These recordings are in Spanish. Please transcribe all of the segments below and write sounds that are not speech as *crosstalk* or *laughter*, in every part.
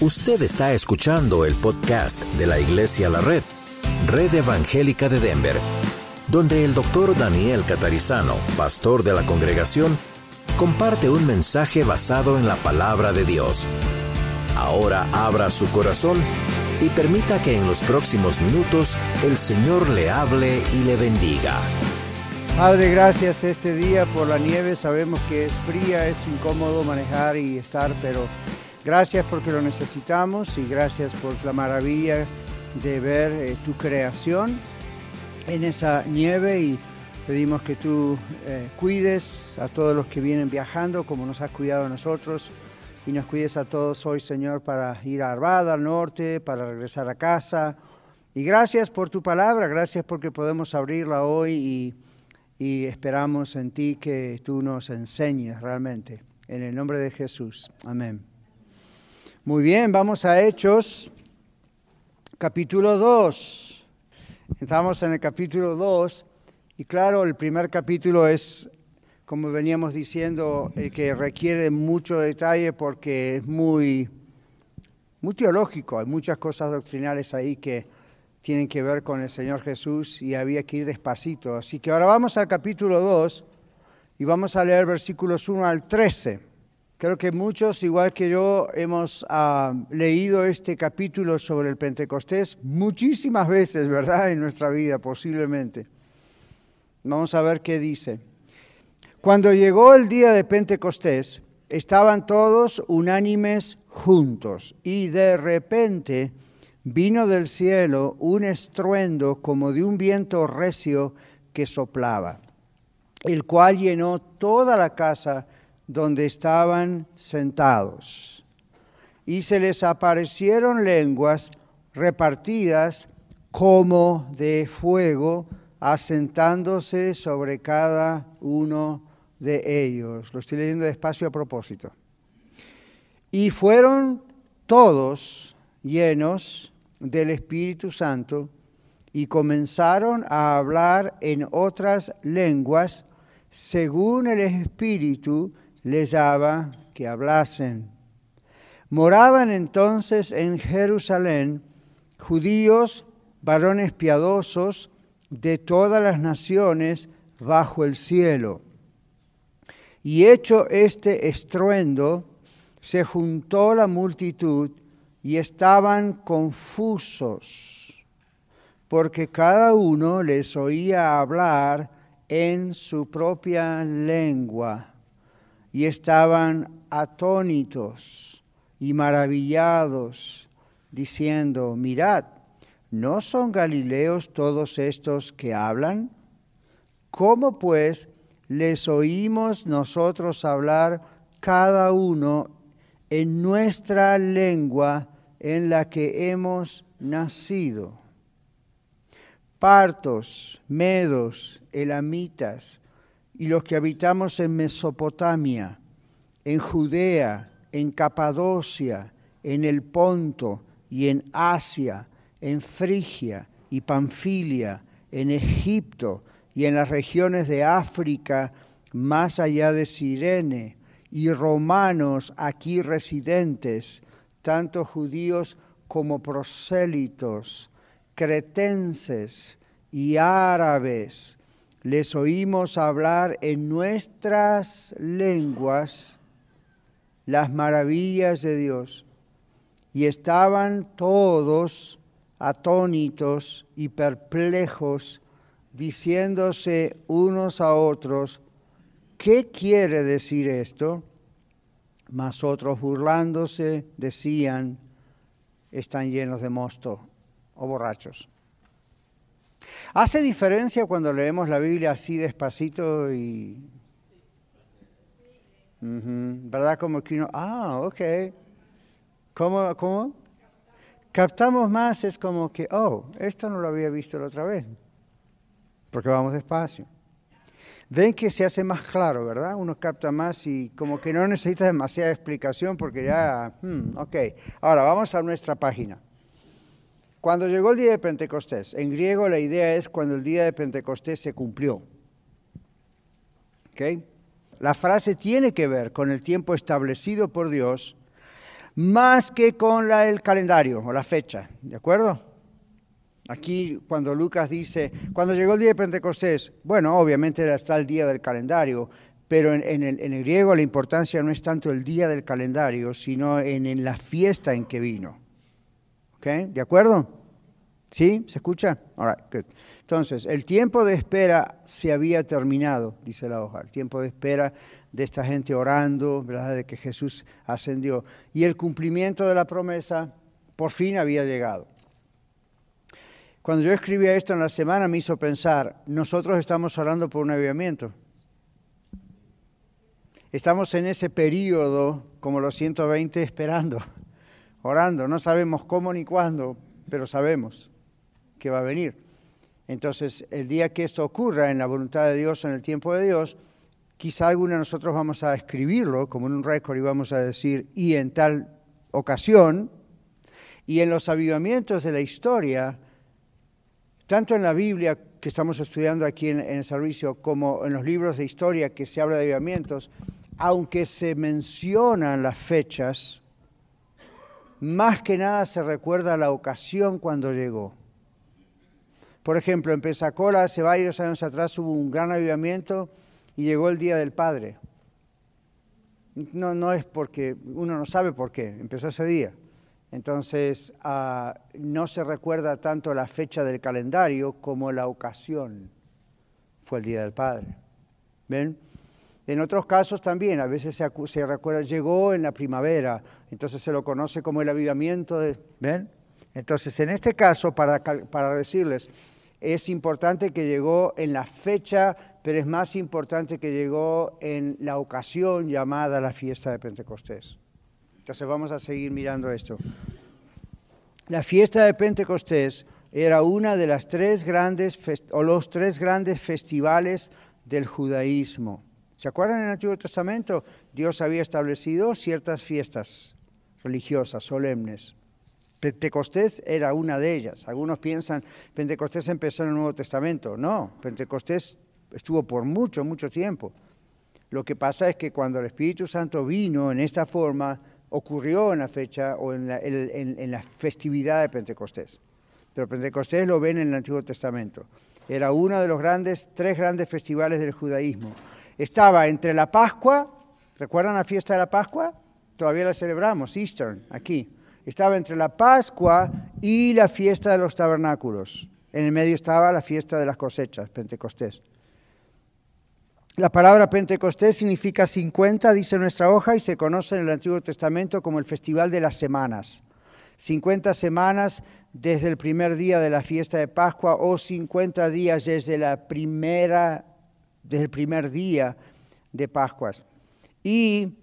Usted está escuchando el podcast de la Iglesia La Red, Red Evangélica de Denver, donde el doctor Daniel Catarizano, pastor de la congregación, comparte un mensaje basado en la palabra de Dios. Ahora abra su corazón y permita que en los próximos minutos el Señor le hable y le bendiga. Padre, gracias este día por la nieve. Sabemos que es fría, es incómodo manejar y estar, pero gracias porque lo necesitamos y gracias por la maravilla de ver eh, tu creación en esa nieve y pedimos que tú eh, cuides a todos los que vienen viajando como nos has cuidado a nosotros y nos cuides a todos hoy, Señor, para ir a Arvada, al norte, para regresar a casa. Y gracias por tu palabra, gracias porque podemos abrirla hoy y y esperamos en ti que tú nos enseñes realmente. En el nombre de Jesús. Amén. Muy bien, vamos a Hechos, capítulo 2. Estamos en el capítulo 2 y claro, el primer capítulo es, como veníamos diciendo, el que requiere mucho detalle porque es muy, muy teológico. Hay muchas cosas doctrinales ahí que tienen que ver con el Señor Jesús y había que ir despacito. Así que ahora vamos al capítulo 2 y vamos a leer versículos 1 al 13. Creo que muchos, igual que yo, hemos ah, leído este capítulo sobre el Pentecostés muchísimas veces, ¿verdad? En nuestra vida, posiblemente. Vamos a ver qué dice. Cuando llegó el día de Pentecostés, estaban todos unánimes juntos y de repente vino del cielo un estruendo como de un viento recio que soplaba, el cual llenó toda la casa donde estaban sentados. Y se les aparecieron lenguas repartidas como de fuego, asentándose sobre cada uno de ellos. Lo estoy leyendo despacio a propósito. Y fueron todos llenos del Espíritu Santo y comenzaron a hablar en otras lenguas según el Espíritu les daba que hablasen. Moraban entonces en Jerusalén judíos, varones piadosos de todas las naciones bajo el cielo. Y hecho este estruendo, se juntó la multitud y estaban confusos, porque cada uno les oía hablar en su propia lengua, y estaban atónitos y maravillados, diciendo, mirad, ¿no son galileos todos estos que hablan? ¿Cómo pues les oímos nosotros hablar cada uno en nuestra lengua en la que hemos nacido. Partos, medos, elamitas y los que habitamos en Mesopotamia, en Judea, en Capadocia, en el Ponto y en Asia, en Frigia y Panfilia, en Egipto y en las regiones de África más allá de Sirene, y romanos aquí residentes, tanto judíos como prosélitos, cretenses y árabes, les oímos hablar en nuestras lenguas las maravillas de Dios y estaban todos atónitos y perplejos, diciéndose unos a otros, ¿qué quiere decir esto? Mas otros burlándose decían, están llenos de mosto o borrachos. ¿Hace diferencia cuando leemos la Biblia así despacito y... ¿Verdad? Como que uno, ah, ok. ¿Cómo, ¿Cómo? Captamos más, es como que, oh, esto no lo había visto la otra vez, porque vamos despacio. Ven que se hace más claro, ¿verdad? Uno capta más y como que no necesita demasiada explicación porque ya, hmm, ok. Ahora vamos a nuestra página. Cuando llegó el día de Pentecostés, en griego la idea es cuando el día de Pentecostés se cumplió. ¿Ok? La frase tiene que ver con el tiempo establecido por Dios más que con la, el calendario o la fecha, ¿de acuerdo? Aquí cuando Lucas dice, cuando llegó el día de Pentecostés, bueno, obviamente está el día del calendario, pero en, el, griego la importancia no es tanto el día del calendario, sino en, la fiesta en que vino. ¿Ok? ¿De acuerdo? ¿Sí? ¿Se escucha? All good. Entonces, el tiempo de espera se había terminado, dice la hoja. El tiempo de espera de esta gente orando, ¿verdad? De que Jesús ascendió. Y el cumplimiento de la promesa por fin había llegado. Cuando yo escribía esto en la semana me hizo pensar, nosotros estamos orando por un avivamiento. Estamos en ese periodo, como los 120, esperando, orando. No sabemos cómo ni cuándo, pero sabemos que va a venir. Entonces, el día que esto ocurra en la voluntad de Dios, en el tiempo de Dios, quizá alguno de nosotros vamos a escribirlo como en un récord y vamos a decir, y en tal ocasión, y en los avivamientos de la historia, tanto en la Biblia que estamos estudiando aquí en, en el servicio, como en los libros de historia que se habla de avivamientos, aunque se mencionan las fechas, más que nada se recuerda la ocasión cuando llegó. Por ejemplo, en Pensacola hace varios años atrás hubo un gran avivamiento y llegó el Día del Padre. No, no es porque uno no sabe por qué, empezó ese día. Entonces, ah, no se recuerda tanto la fecha del calendario como la ocasión. Fue el Día del Padre. ¿Ven? En otros casos también, a veces se, recuerda, llegó en la primavera, entonces se lo conoce como el avivamiento. De, ¿Ven? Entonces, en este caso, para, para decirles, es importante que llegó en la fecha, pero es más importante que llegó en la ocasión llamada la fiesta de Pentecostés. Entonces vamos a seguir mirando esto. La fiesta de Pentecostés era una de las tres grandes, o los tres grandes festivales del judaísmo. ¿Se acuerdan en el Antiguo Testamento? Dios había establecido ciertas fiestas religiosas, solemnes. Pentecostés era una de ellas. Algunos piensan, Pentecostés empezó en el Nuevo Testamento. No, Pentecostés estuvo por mucho, mucho tiempo. Lo que pasa es que cuando el Espíritu Santo vino en esta forma, ocurrió en la fecha o en la, en la festividad de Pentecostés. Pero Pentecostés lo ven en el Antiguo Testamento. Era uno de los grandes, tres grandes festivales del judaísmo estaba entre la Pascua, ¿recuerdan la fiesta de la Pascua? Todavía la celebramos, Easter, aquí. Estaba entre la Pascua y la fiesta de los tabernáculos. En el medio estaba la fiesta de las cosechas, Pentecostés. La palabra Pentecostés significa 50, dice nuestra hoja, y se conoce en el Antiguo Testamento como el Festival de las Semanas. 50 semanas desde el primer día de la fiesta de Pascua o 50 días desde la primera desde el primer día de Pascuas. Y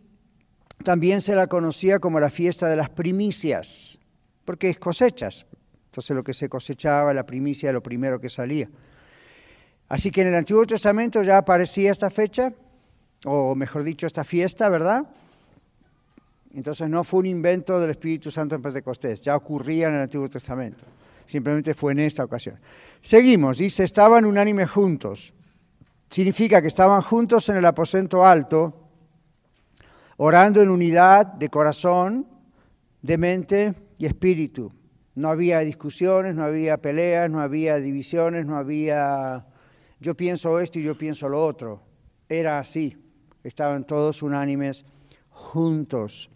también se la conocía como la fiesta de las primicias, porque es cosechas. Entonces lo que se cosechaba, la primicia lo primero que salía. Así que en el Antiguo Testamento ya aparecía esta fecha, o mejor dicho, esta fiesta, ¿verdad? Entonces no fue un invento del Espíritu Santo en Pentecostés, ya ocurría en el Antiguo Testamento. Simplemente fue en esta ocasión. Seguimos, dice, estaban unánimes juntos significa que estaban juntos en el aposento alto, orando en unidad de corazón, de mente y espíritu. No había discusiones, no había peleas, no había divisiones, no había yo pienso esto y yo pienso lo otro. Era así. Estaban todos unánimes juntos.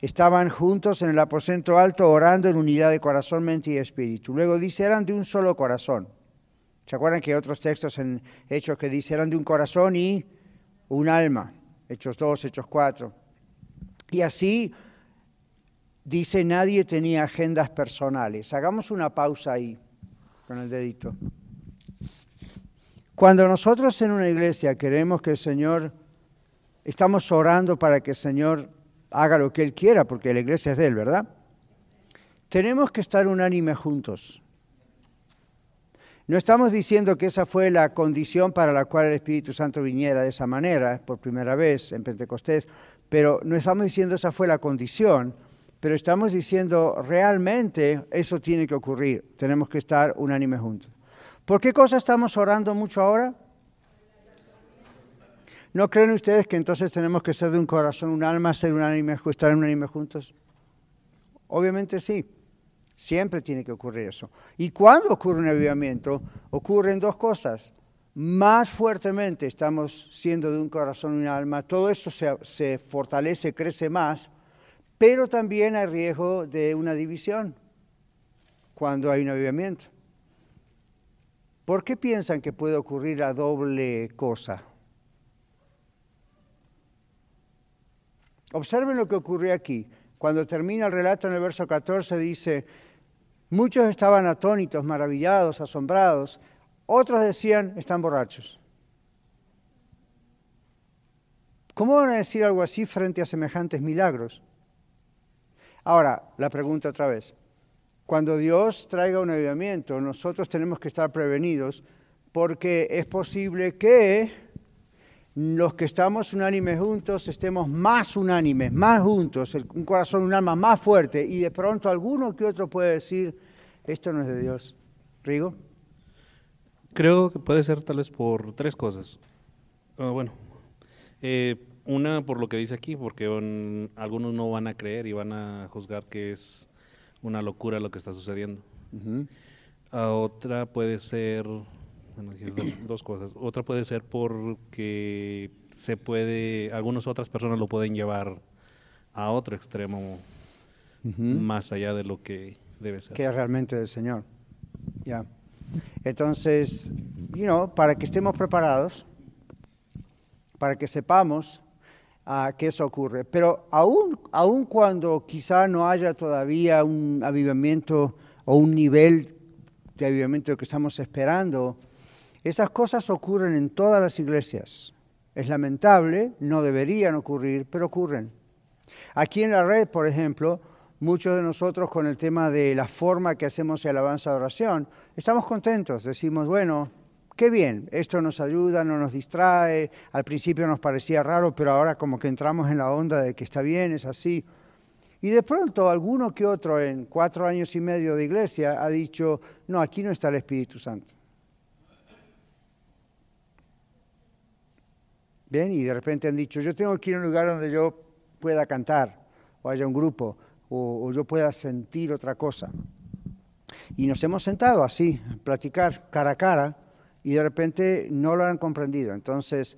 Estaban juntos en el aposento alto orando en unidad de corazón, mente y espíritu. Luego dice, eran de un solo corazón. ¿Se acuerdan que otros textos en Hechos que dicen eran de un corazón y un alma? Hechos 2, Hechos 4. Y así dice nadie tenía agendas personales. Hagamos una pausa ahí con el dedito. Cuando nosotros en una iglesia queremos que el Señor, estamos orando para que el Señor haga lo que Él quiera, porque la iglesia es de Él, ¿verdad? Tenemos que estar unánime juntos. No estamos diciendo que esa fue la condición para la cual el Espíritu Santo viniera de esa manera, por primera vez en Pentecostés, pero no estamos diciendo esa fue la condición, pero estamos diciendo realmente eso tiene que ocurrir, tenemos que estar unánime juntos. ¿Por qué cosa estamos orando mucho ahora? ¿No creen ustedes que entonces tenemos que ser de un corazón, un alma, ser unánime, estar unánime juntos? Obviamente sí. Siempre tiene que ocurrir eso. Y cuando ocurre un avivamiento, ocurren dos cosas. Más fuertemente estamos siendo de un corazón y un alma, todo eso se, fortalece, crece más, pero también hay riesgo de una división cuando hay un avivamiento. ¿Por qué piensan que puede ocurrir la doble cosa? Observen lo que ocurrió aquí. Cuando termina el relato en el verso 14 dice, muchos estaban atónitos, maravillados, asombrados, otros decían, están borrachos. ¿Cómo van a decir algo así frente a semejantes milagros? Ahora, la pregunta otra vez. Cuando Dios traiga un avivamiento, nosotros tenemos que estar prevenidos porque es posible que los que estamos unánimes juntos estemos más unánimes, más juntos, un corazón, un alma más fuerte, y de pronto alguno que otro puede decir, esto no es de Dios. ¿Rigo? Creo que puede ser tal vez por tres cosas. Ah, bueno, eh, una por lo que dice aquí, porque algunos no van a creer y van a juzgar que es una locura lo que está sucediendo. Ah, otra puede ser bueno, *coughs* dos, cosas. Otra puede ser porque se puede, algunas otras personas lo pueden llevar a otro extremo más allá de lo que debe ser. Que es realmente del Señor. Ya. Entonces, you know, para que estemos preparados, para que sepamos uh, que eso ocurre. Pero aún, aún cuando quizá no haya todavía un avivamiento o un nivel de avivamiento que estamos esperando, esas cosas ocurren en todas las iglesias. Es lamentable, no deberían ocurrir, pero ocurren. Aquí en la red, por ejemplo, muchos de nosotros con el tema de la forma que hacemos el alabanza de oración, estamos contentos, decimos, bueno, qué bien, esto nos ayuda, no nos distrae, al principio nos parecía raro, pero ahora como que entramos en la onda de que está bien, es así. Y de pronto alguno que otro en cuatro años y medio de iglesia ha dicho, no, aquí no está el Espíritu Santo. Bien, y de repente han dicho, yo tengo que ir a un lugar donde yo pueda cantar, o haya un grupo, o, yo pueda sentir otra cosa. Y nos hemos sentado así, a platicar cara a cara, y de repente no lo han comprendido. Entonces,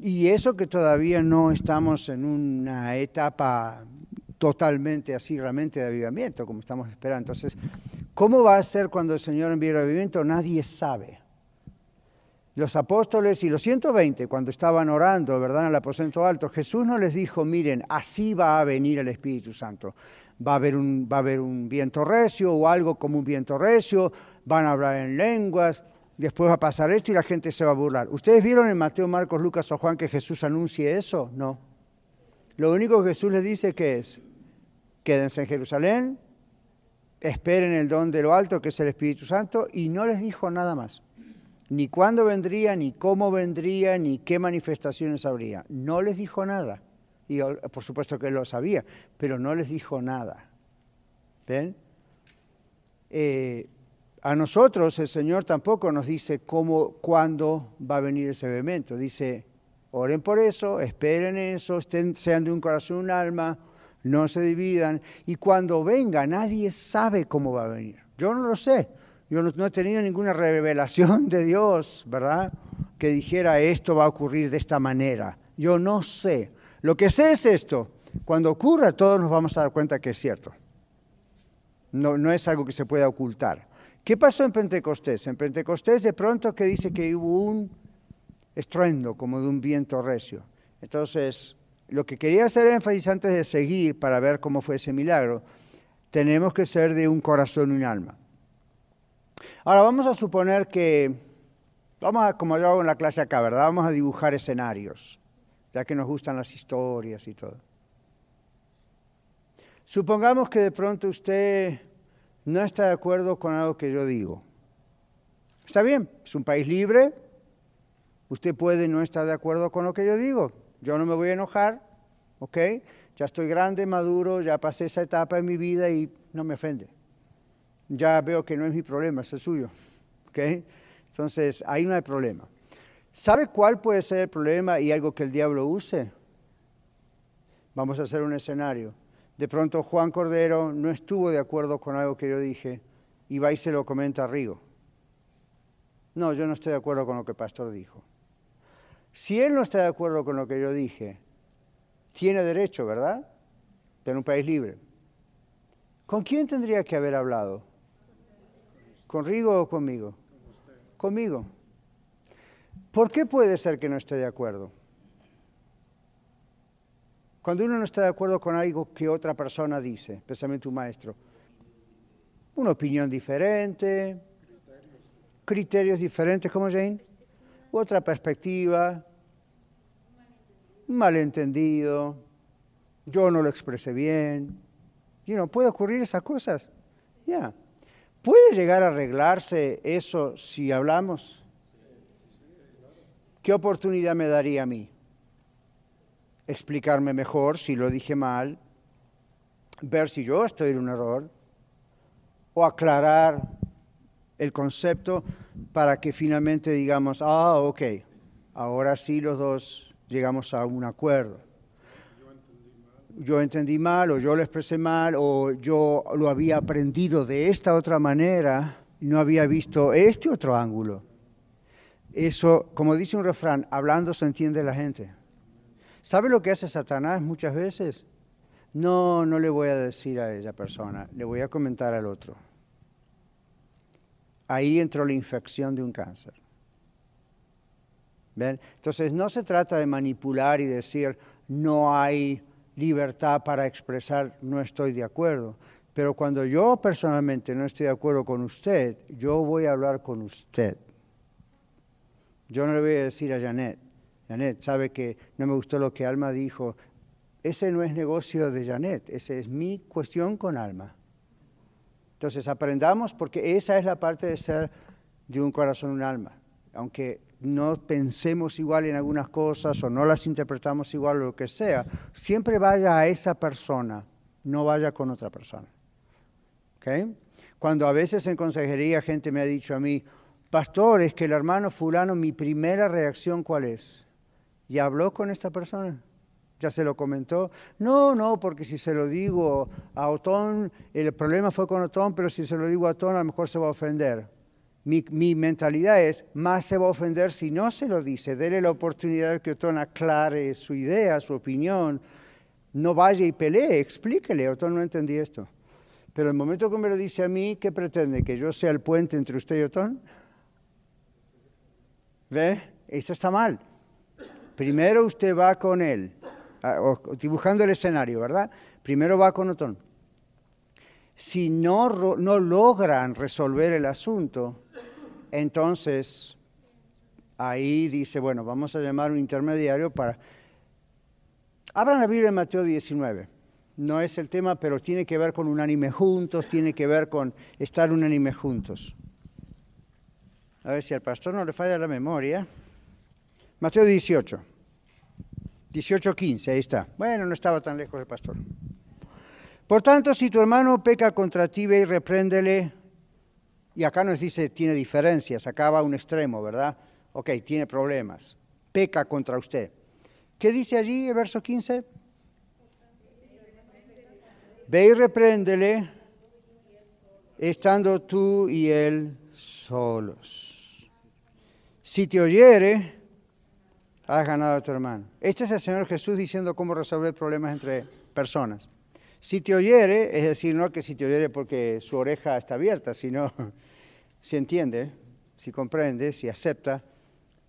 y eso que todavía no estamos en una etapa totalmente así, realmente de avivamiento, como estamos esperando. Entonces, ¿cómo va a ser cuando el Señor envíe el avivamiento? Nadie sabe los apóstoles y los 120 cuando estaban orando, ¿verdad? En el aposento alto, Jesús no les dijo, miren, así va a venir el Espíritu Santo. Va a haber un, va a haber un viento recio o algo como un viento recio, van a hablar en lenguas, después va a pasar esto y la gente se va a burlar. ¿Ustedes vieron en Mateo, Marcos, Lucas o Juan que Jesús anuncie eso? No. Lo único que Jesús les dice que es, quédense en Jerusalén, esperen el don de lo alto, que es el Espíritu Santo, y no les dijo nada más ni cuándo vendría, ni cómo vendría, ni qué manifestaciones habría. No les dijo nada. Y por supuesto que lo sabía, pero no les dijo nada. ¿Ven? Eh, a nosotros el Señor tampoco nos dice cómo, cuándo va a venir ese evento. Dice, oren por eso, esperen eso, estén, sean de un corazón, un alma, no se dividan. Y cuando venga, nadie sabe cómo va a venir. Yo no lo sé. Yo no, he tenido ninguna revelación de Dios, ¿verdad? Que dijera esto va a ocurrir de esta manera. Yo no sé. Lo que sé es esto. Cuando ocurra, todos nos vamos a dar cuenta que es cierto. No, no es algo que se pueda ocultar. ¿Qué pasó en Pentecostés? En Pentecostés de pronto que dice que hubo un estruendo como de un viento recio. Entonces, lo que quería hacer énfasis antes de seguir para ver cómo fue ese milagro, tenemos que ser de un corazón y un alma. Ahora vamos a suponer que, vamos a, como yo hago en la clase acá, ¿verdad? Vamos a dibujar escenarios, ya que nos gustan las historias y todo. Supongamos que de pronto usted no está de acuerdo con algo que yo digo. Está bien, es un país libre, usted puede no estar de acuerdo con lo que yo digo. Yo no me voy a enojar, ¿ok? Ya estoy grande, maduro, ya pasé esa etapa en mi vida y no me ofende ya veo que no es mi problema, es el suyo. ¿okay? Entonces, ahí no hay problema. ¿Sabe cuál puede ser el problema y algo que el diablo use? Vamos a hacer un escenario. de pronto Juan Cordero no estuvo de acuerdo con algo que yo dije y va y se lo comenta a Rigo. No, yo no estoy de acuerdo con lo que el pastor dijo. Si él no está de acuerdo con lo que yo dije, tiene derecho, ¿verdad? En un país libre. ¿Con quién tendría que haber hablado? ¿Con Rigo o conmigo? Conmigo. ¿Por qué puede ser que no esté de acuerdo? Cuando uno no está de acuerdo con algo que otra persona dice, especialmente un maestro, una opinión diferente, criterios diferentes, como Jane, otra perspectiva, malentendido, yo no lo expresé bien. You know, ¿Puede ocurrir esas cosas? Ya. ¿Puede llegar a arreglarse eso si hablamos? ¿Qué oportunidad me daría a mí? Explicarme mejor si lo dije mal, ver si yo estoy en un error, o aclarar el concepto para que finalmente digamos, ah, ok, ahora sí los dos llegamos a un acuerdo. Yo entendí mal, o yo lo expresé mal, o yo lo había aprendido de esta otra manera, no había visto este otro ángulo. Eso, como dice un refrán, hablando se entiende la gente. ¿Sabe lo que hace Satanás muchas veces? No, no le voy a decir a esa persona, le voy a comentar al otro ahí entró la infección de un cáncer. Entonces no se trata de manipular y decir no hay libertad para expresar no estoy de acuerdo. Pero cuando yo personalmente no estoy de acuerdo con usted, yo voy a hablar con usted. Yo no le voy a decir a Janet, Janet, sabe que no me gustó lo que Alma dijo. Ese no es negocio de Janet, esa es mi cuestión con Alma. Entonces aprendamos porque esa es la parte de ser de un corazón, un alma. Aunque no pensemos igual en algunas cosas o no las interpretamos igual lo que sea, siempre vaya a esa persona, no vaya con otra persona. ¿Okay? Cuando a veces en consejería gente me ha dicho a mí, pastor, es que el hermano fulano, mi primera reacción cuál es? ¿Y habló con esta persona? ¿Ya se lo comentó? No, no, porque si se lo digo a Otón, el problema fue con Otón, pero si se lo digo a Otón, a lo mejor se va a ofender. Mi, mentalidad es, más se va a ofender si no se lo dice. Dele la oportunidad que Otón aclare su idea, su opinión. No vaya y pelee, explíquele. Otón no entendí esto. Pero el momento que me lo dice a mí, ¿qué pretende? ¿Que yo sea el puente entre usted y Otón? ¿Ve? Eso está mal. Primero usted va con él dibujando el escenario, ¿verdad? Primero va con Otón. Si no, no logran resolver el asunto, entonces ahí dice, bueno, vamos a llamar un intermediario para... Abran la Biblia en Mateo 19. No es el tema, pero tiene que ver con unánime juntos, tiene que ver con estar unánime juntos. A ver si al pastor no le falla la memoria. Mateo 18. 18.15, ahí está. Bueno, no estaba tan lejos el pastor. Por tanto, si tu hermano peca contra ti, ve y repréndele. Y acá nos dice, tiene diferencias, acá va a un extremo, ¿verdad? Ok, tiene problemas. Peca contra usted. ¿Qué dice allí el verso 15? Ve y repréndele, estando tú y él solos. Si te oyere, has ganado a tu hermano. Este es el Señor Jesús diciendo cómo resolver problemas entre personas. Si te oyere, es decir, no que si te oyere porque su oreja está abierta, sino si entiende, si comprende, si acepta,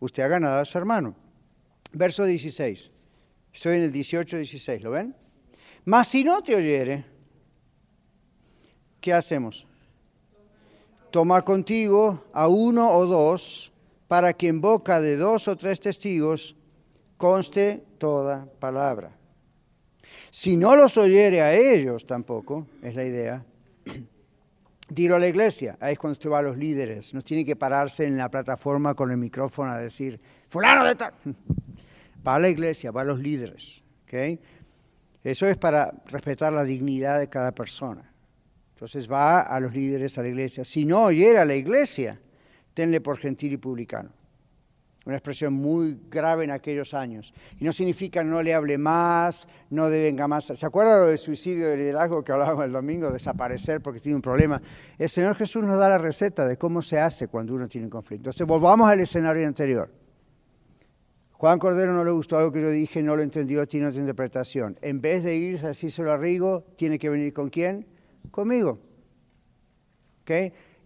usted ha ganado a su hermano. Verso 16. Estoy en el 18-16, ¿lo ven? Mas si no te oyere, ¿qué hacemos? Toma contigo a uno o dos para que en boca de dos o tres testigos conste toda palabra. Si no los oyere a ellos tampoco, es la idea, dilo a la iglesia. Ahí es cuando usted va a los líderes. No tiene que pararse en la plataforma con el micrófono a decir, fulano de tal. *laughs* Va a la iglesia, va a los líderes. ¿okay? Eso es para respetar la dignidad de cada persona. Entonces va a los líderes, a la iglesia. Si no oyera a la iglesia, tenle por gentil y publicano. Una expresión muy grave en aquellos años. Y no significa no le hable más, no devenga más. ¿Se acuerdan lo del suicidio de liderazgo que hablábamos el domingo? Desaparecer porque tiene un problema. El Señor Jesús nos da la receta de cómo se hace cuando uno tiene un conflicto. Entonces, volvamos al escenario anterior. Juan Cordero no le gustó algo que yo dije, no lo entendió, tiene otra interpretación. En vez de irse así solo a Rigo, tiene que venir con quién? Conmigo. ¿Ok?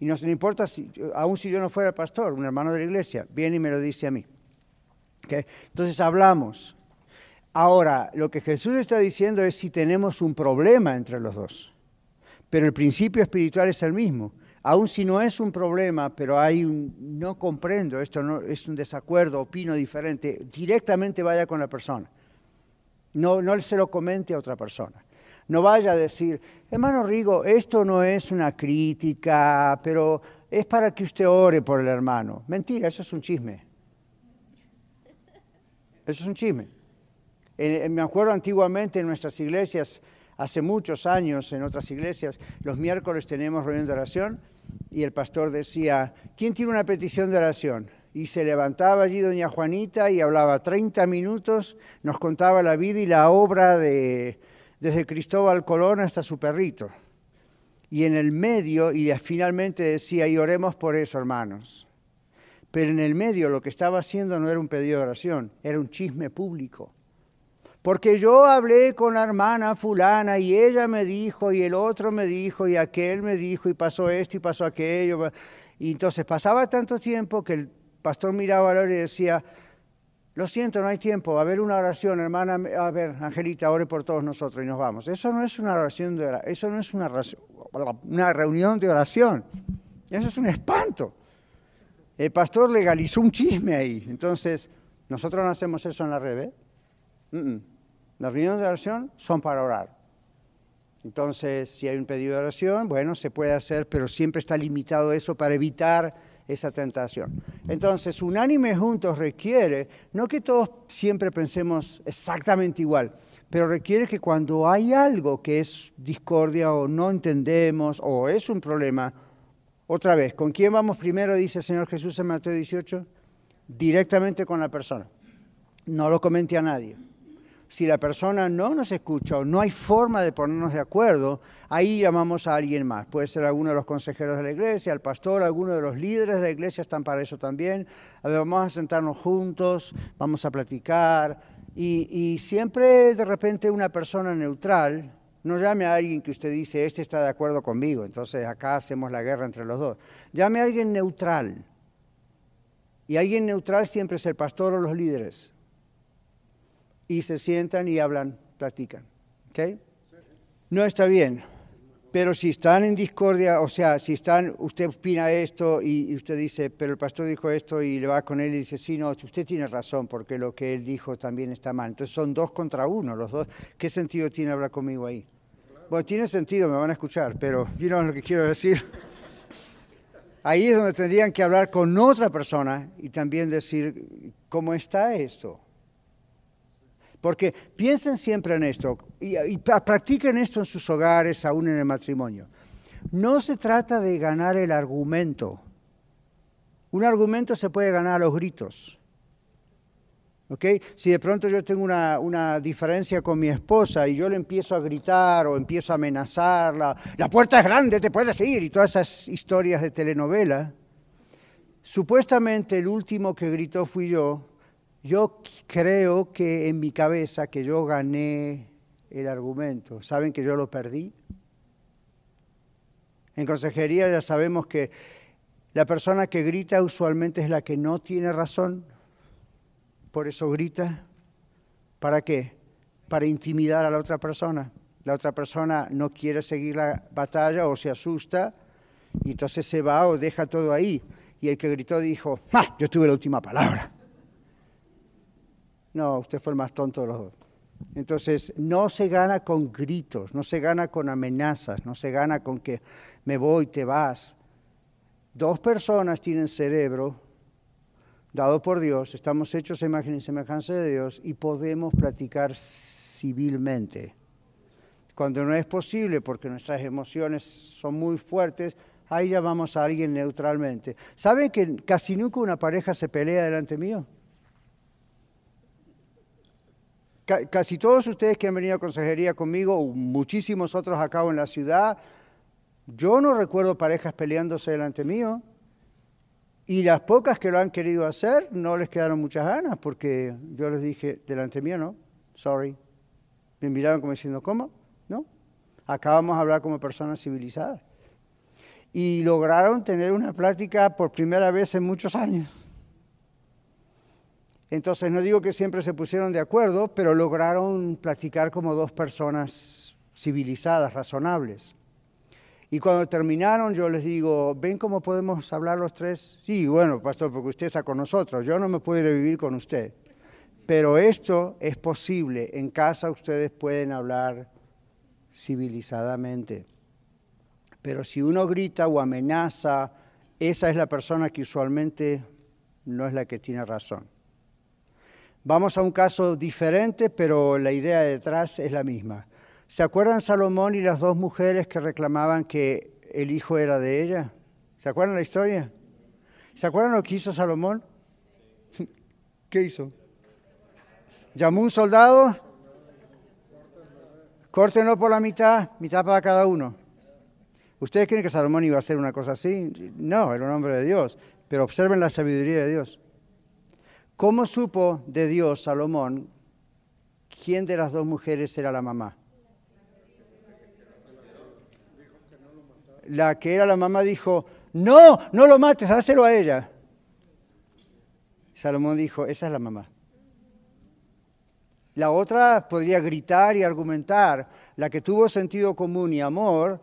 Y no, no importa, si, aún si yo no fuera pastor, un hermano de la iglesia, viene y me lo dice a mí. Entonces hablamos. Ahora, lo que Jesús está diciendo es si tenemos un problema entre los dos. Pero el principio espiritual es el mismo. Aún si no es un problema, pero hay un, no comprendo, esto no, es un desacuerdo, opino diferente, directamente vaya con la persona. No, no se lo comente a otra persona. No vaya a decir, hermano Rigo, esto no es una crítica, pero es para que usted ore por el hermano. Mentira, eso es un chisme. Eso es un chisme. me acuerdo antiguamente en nuestras iglesias, hace muchos años en otras iglesias, los miércoles tenemos reunión de oración y el pastor decía, ¿quién tiene una petición de oración? Y se levantaba allí doña Juanita y hablaba 30 minutos, nos contaba la vida y la obra de, desde Cristóbal Colón hasta su perrito. Y en el medio, y finalmente decía, y oremos por eso, hermanos. Pero en el medio lo que estaba haciendo no era un pedido de oración, era un chisme público. Porque yo hablé con la hermana fulana y ella me dijo y el otro me dijo y aquel me dijo y pasó esto y pasó aquello. Y entonces pasaba tanto tiempo que el pastor miraba a la hora y decía, lo siento, no hay tiempo. A ver una oración, hermana. A ver, Angelita, ore por todos nosotros y nos vamos. Eso no es una oración de oración. Eso no es una, una reunión de oración. Eso es un espanto. El pastor legalizó un chisme ahí. Entonces, nosotros no hacemos eso en la red. ¿eh? Las reuniones de oración son para orar. Entonces, si hay un pedido de oración, bueno, se puede hacer, pero siempre está limitado eso para evitar esa tentación. Entonces, unánime juntos requiere, no que todos siempre pensemos exactamente igual, pero requiere que cuando hay algo que es discordia o no entendemos o es un problema, otra vez, ¿con quién vamos primero? Dice el Señor Jesús en Mateo 18, directamente con la persona. No lo comente a nadie si la persona no nos escucha o no hay forma de ponernos de acuerdo, ahí llamamos a alguien más. Puede ser alguno de los consejeros de la iglesia, el pastor, alguno de los líderes de la iglesia están para eso también. A ver, vamos a sentarnos juntos, vamos a platicar. Y, siempre de repente una persona neutral, no llame a alguien que usted dice, este está de acuerdo conmigo, entonces acá hacemos la guerra entre los dos. Llame a alguien neutral. Y alguien neutral siempre es el pastor o los líderes y se sientan y hablan, platican. ¿Okay? No está bien. Pero si están en discordia, o sea, si están, usted opina esto y, usted dice, pero el pastor dijo esto y le va con él y dice, sí, no, usted tiene razón porque lo que él dijo también está mal. Entonces son dos contra uno, los dos. ¿Qué sentido tiene hablar conmigo ahí? Bueno, tiene sentido, me van a escuchar, pero ¿vieron lo que quiero decir? Ahí es donde tendrían que hablar con otra persona y también decir, ¿cómo está esto? Porque piensen siempre en esto y, practiquen esto en sus hogares, aún en el matrimonio. No se trata de ganar el argumento. Un argumento se puede ganar a los gritos. ¿Okay? Si de pronto yo tengo una, una, diferencia con mi esposa y yo le empiezo a gritar o empiezo a amenazarla, la puerta es grande, te puedes ir, y todas esas historias de telenovela, supuestamente el último que gritó fui yo, yo creo que en mi cabeza que yo gané el argumento. ¿Saben que yo lo perdí? En consejería ya sabemos que la persona que grita usualmente es la que no tiene razón. Por eso grita. ¿Para qué? Para intimidar a la otra persona. La otra persona no quiere seguir la batalla o se asusta y entonces se va o deja todo ahí. Y el que gritó dijo, ¡Ah, yo tuve la última palabra. No, usted fue el más tonto de los dos. Entonces, no se gana con gritos, no se gana con amenazas, no se gana con que me voy, te vas. Dos personas tienen cerebro dado por Dios, estamos hechos a imagen y semejanza de Dios y podemos platicar civilmente. Cuando no es posible porque nuestras emociones son muy fuertes, Ahí llamamos a alguien neutralmente. ¿Saben que casi nunca una pareja se pelea delante mío? Casi todos ustedes que han venido a consejería conmigo, muchísimos otros acá en la ciudad, yo no recuerdo parejas peleándose delante mío. Y las pocas que lo han querido hacer no les quedaron muchas ganas porque yo les dije, delante mío no, sorry. Me miraron como diciendo, ¿cómo? No. Acabamos de hablar como personas civilizadas. Y lograron tener una plática por primera vez en muchos años. Entonces, no digo que siempre se pusieron de acuerdo, pero lograron platicar como dos personas civilizadas, razonables. Y cuando terminaron, yo les digo, ¿ven cómo podemos hablar los tres? Sí, bueno, pastor, porque usted está con nosotros, yo no me puedo ir vivir con usted. Pero esto es posible, en casa ustedes pueden hablar civilizadamente. Pero si uno grita o amenaza, esa es la persona que usualmente no es la que tiene razón. Vamos a un caso diferente, pero la idea detrás es la misma. ¿Se acuerdan Salomón y las dos mujeres que reclamaban que el hijo era de ella? ¿Se acuerdan la historia? ¿Se acuerdan lo que hizo Salomón? *laughs* ¿Qué hizo? Llamó un soldado, córtenlo por la mitad, mitad para cada uno. ¿Ustedes creen que Salomón iba a hacer una cosa así? No, era un hombre de Dios, pero observen la sabiduría de Dios. ¿Cómo supo de Dios Salomón quién de las dos mujeres era la mamá? La que era la mamá dijo, no, no lo mates, dáselo a ella. Salomón dijo, esa es la mamá. La otra podría gritar y argumentar. La que tuvo sentido común y amor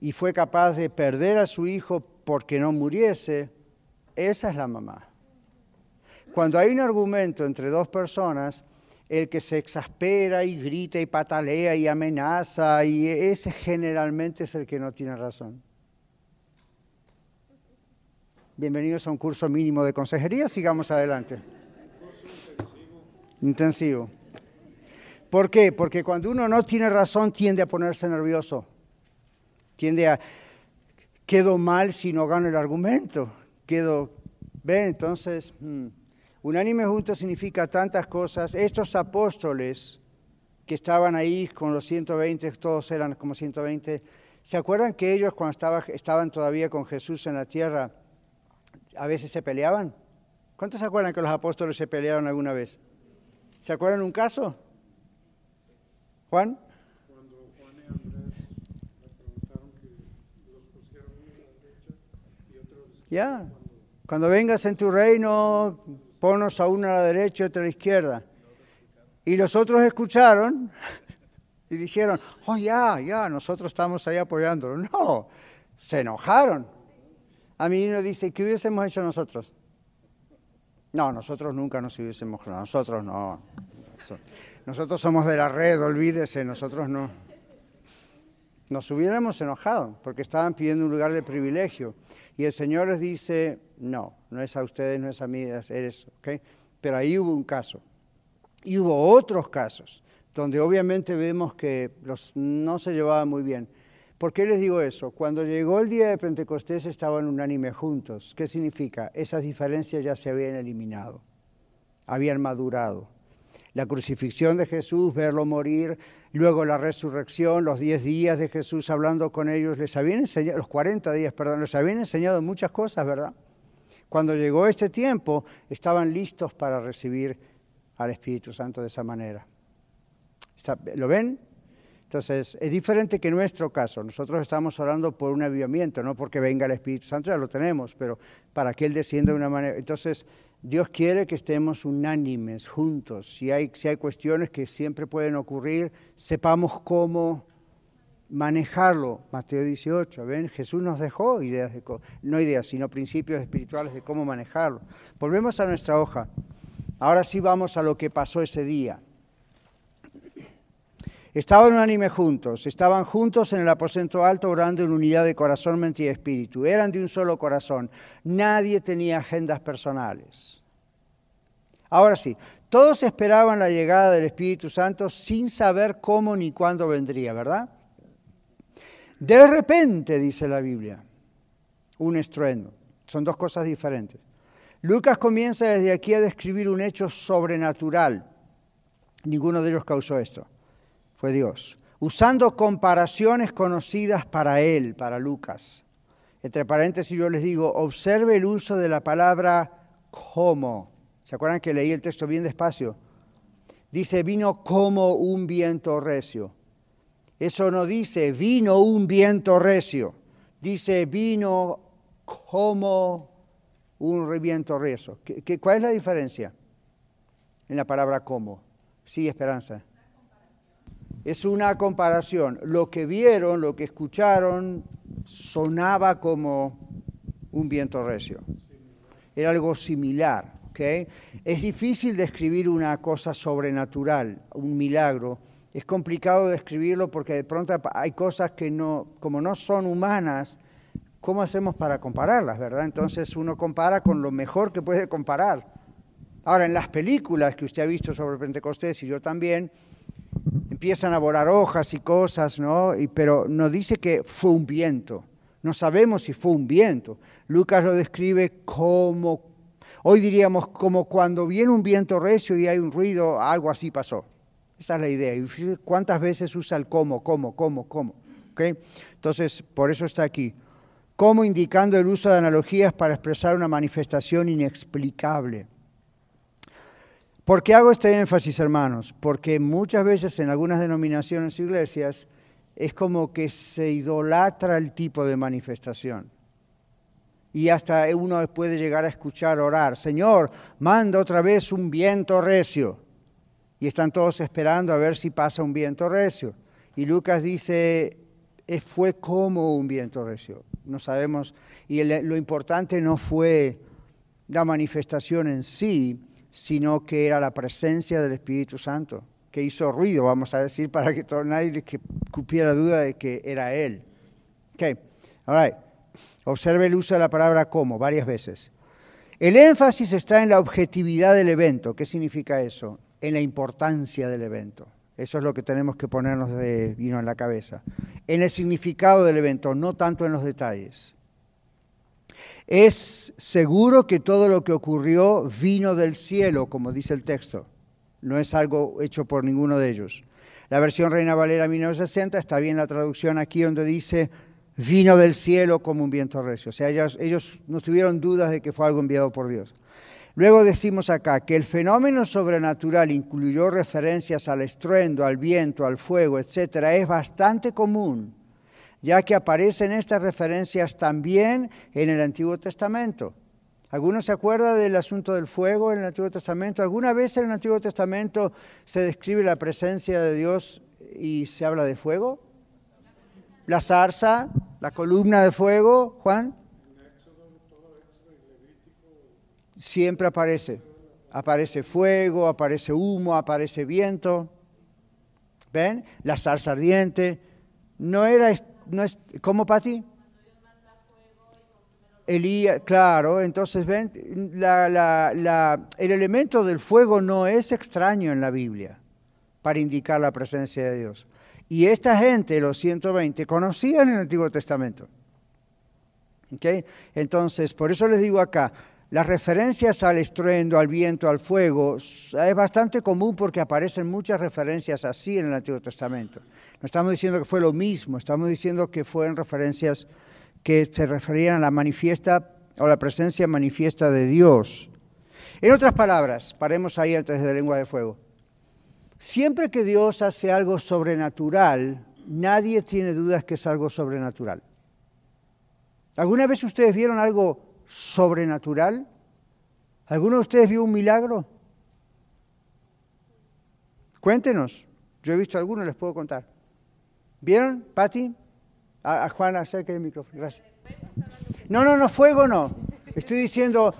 y fue capaz de perder a su hijo porque no muriese, esa es la mamá. Cuando hay un argumento entre dos personas, el que se exaspera y grita y patalea y amenaza, y ese generalmente es el que no tiene razón. Bienvenidos a un curso mínimo de consejería, sigamos adelante. Intensivo. ¿Por qué? Porque cuando uno no tiene razón tiende a ponerse nervioso, tiende a, quedo mal si no gano el argumento, quedo, ve, entonces... Hmm, Unánime junto significa tantas cosas. Estos apóstoles que estaban ahí con los 120, todos eran como 120, ¿se acuerdan que ellos cuando estaban todavía con Jesús en la tierra, a veces se peleaban? ¿Cuántos se acuerdan que los apóstoles se pelearon alguna vez? ¿Se acuerdan un caso? ¿Juan? Cuando Juan y Andrés Ya. Cuando vengas en tu reino, ponnos a uno a la derecha y otro a la izquierda. Y los otros escucharon *laughs* y dijeron, oh ya, ya, nosotros estamos ahí apoyándolo. No, se enojaron. A mí uno dice, ¿qué hubiésemos hecho nosotros? No, nosotros nunca nos hubiésemos, nosotros no. Nosotros somos de la red, olvídese, nosotros no. Nos hubiéramos enojado porque estaban pidiendo un lugar de privilegio. Y el Señor les dice, no, no es a ustedes, no es a mí, eres, ¿ok? Pero ahí hubo un caso. Y hubo otros casos donde obviamente vemos que los, no se llevaban muy bien. ¿Por qué les digo eso? Cuando llegó el día de Pentecostés estaban unánime juntos. ¿Qué significa? Esas diferencias ya se habían eliminado, habían madurado. La crucifixión de Jesús, verlo morir, luego la resurrección, los 10 días de Jesús hablando con ellos, les habían enseñado, los 40 días, perdón, les habían enseñado muchas cosas, ¿verdad? Cuando llegó este tiempo, estaban listos para recibir al Espíritu Santo de esa manera. ¿Lo ven? Entonces, es diferente que nuestro caso. Nosotros estamos orando por un avivamiento, no porque venga el Espíritu Santo, ya lo tenemos, pero para que Él descienda de una manera. Entonces, Dios quiere que estemos unánimes, juntos. Si hay, si hay cuestiones que siempre pueden ocurrir, sepamos cómo manejarlo. Mateo 18, ¿ven? Jesús nos dejó ideas, de, no ideas, sino principios espirituales de cómo manejarlo. Volvemos a nuestra hoja. Ahora sí vamos a lo que pasó ese día. Estaban unánime juntos, estaban juntos en el aposento alto orando en unidad de corazón, mente y espíritu. Eran de un solo corazón. Nadie tenía agendas personales. Ahora sí, todos esperaban la llegada del Espíritu Santo sin saber cómo ni cuándo vendría, ¿verdad? De repente, dice la Biblia, un estruendo. Son dos cosas diferentes. Lucas comienza desde aquí a describir un hecho sobrenatural. Ninguno de ellos causó esto. Fue Dios. Usando comparaciones conocidas para él, para Lucas. Entre paréntesis yo les digo, observe el uso de la palabra como. ¿Se acuerdan que leí el texto bien despacio? Dice, vino como un viento recio. Eso no dice, vino un viento recio. Dice, vino como un viento recio. ¿Qué, cuál es la diferencia en la palabra como? Sí, esperanza. Es una comparación. Lo que vieron, lo que escucharon, sonaba como un viento recio. Era algo similar. Es difícil describir una cosa sobrenatural, un milagro. Es complicado describirlo porque de pronto hay cosas que no, como no son humanas, ¿cómo hacemos para compararlas, verdad? Entonces uno compara con lo mejor que puede comparar. Ahora, en las películas que usted ha visto sobre Pentecostés y yo también, empiezan a volar hojas y cosas, ¿no? pero nos dice que fue un viento. No sabemos si fue un viento. Lucas lo describe como, hoy diríamos, como cuando viene un viento recio y hay un ruido, algo así pasó. Esa es la idea. Y cuántas veces usa el cómo, cómo, cómo, cómo. ¿Okay? Entonces, por eso está aquí. Como indicando el uso de analogías para expresar una manifestación inexplicable. ¿Por qué hago este énfasis, hermanos? Porque muchas veces en algunas denominaciones e iglesias es como que se idolatra el tipo de manifestación. Y hasta uno puede llegar a escuchar orar, Señor, manda otra vez un viento recio. Y están todos esperando a ver si pasa un viento recio. Y Lucas dice, eh, fue como un viento recio. No sabemos, y lo importante no fue la manifestación en sí, sino que era la presencia del Espíritu Santo, que hizo ruido, vamos a decir, para que todo, nadie que cupiera duda de que era Él. Ok, all right. Observe el uso de la palabra como varias veces. El énfasis está en la objetividad del evento. ¿Qué significa eso? En la importancia del evento. Eso es lo que tenemos que ponernos de vino en la cabeza. En el significado del evento, no tanto en los detalles. Es seguro que todo lo que ocurrió vino del cielo, como dice el texto. No es algo hecho por ninguno de ellos. La versión Reina Valera 1960 está bien la traducción aquí donde dice vino del cielo como un viento recio. O sea, ellos, ellos no tuvieron dudas de que fue algo enviado por Dios. Luego decimos acá que el fenómeno sobrenatural incluyó referencias al estruendo, al viento, al fuego, etcétera, es bastante común ya que aparecen estas referencias también en el Antiguo Testamento. ¿Alguno se acuerda del asunto del fuego en el Antiguo Testamento? ¿Alguna vez en el Antiguo Testamento se describe la presencia de Dios y se habla de fuego? La zarza, la columna de fuego, Juan. Siempre aparece. Aparece fuego, aparece humo, aparece viento. ¿Ven? La zarza ardiente. No era no es, ¿cómo, Pati? Elías, claro, entonces ven, el elemento del fuego no es extraño en la Biblia para indicar la presencia de Dios. Y esta gente, los 120, conocían el Antiguo Testamento. ¿Okay? Entonces, por eso les digo acá, las referencias al estruendo, al viento, al fuego, es bastante común porque aparecen muchas referencias así en el Antiguo Testamento. No estamos diciendo que fue lo mismo, estamos diciendo que fueron referencias que se referían a la manifiesta o la presencia manifiesta de Dios. En otras palabras, paremos ahí antes de la lengua de fuego. Siempre que Dios hace algo sobrenatural, nadie tiene dudas que es algo sobrenatural. ¿Alguna vez ustedes vieron algo sobrenatural? ¿Alguno de ustedes vio un milagro? Cuéntenos. Yo he visto algunos, les puedo contar. ¿Vieron, Patti? A, Juan, acerca del micrófono. Gracias. No, no, no, fuego no. Estoy diciendo,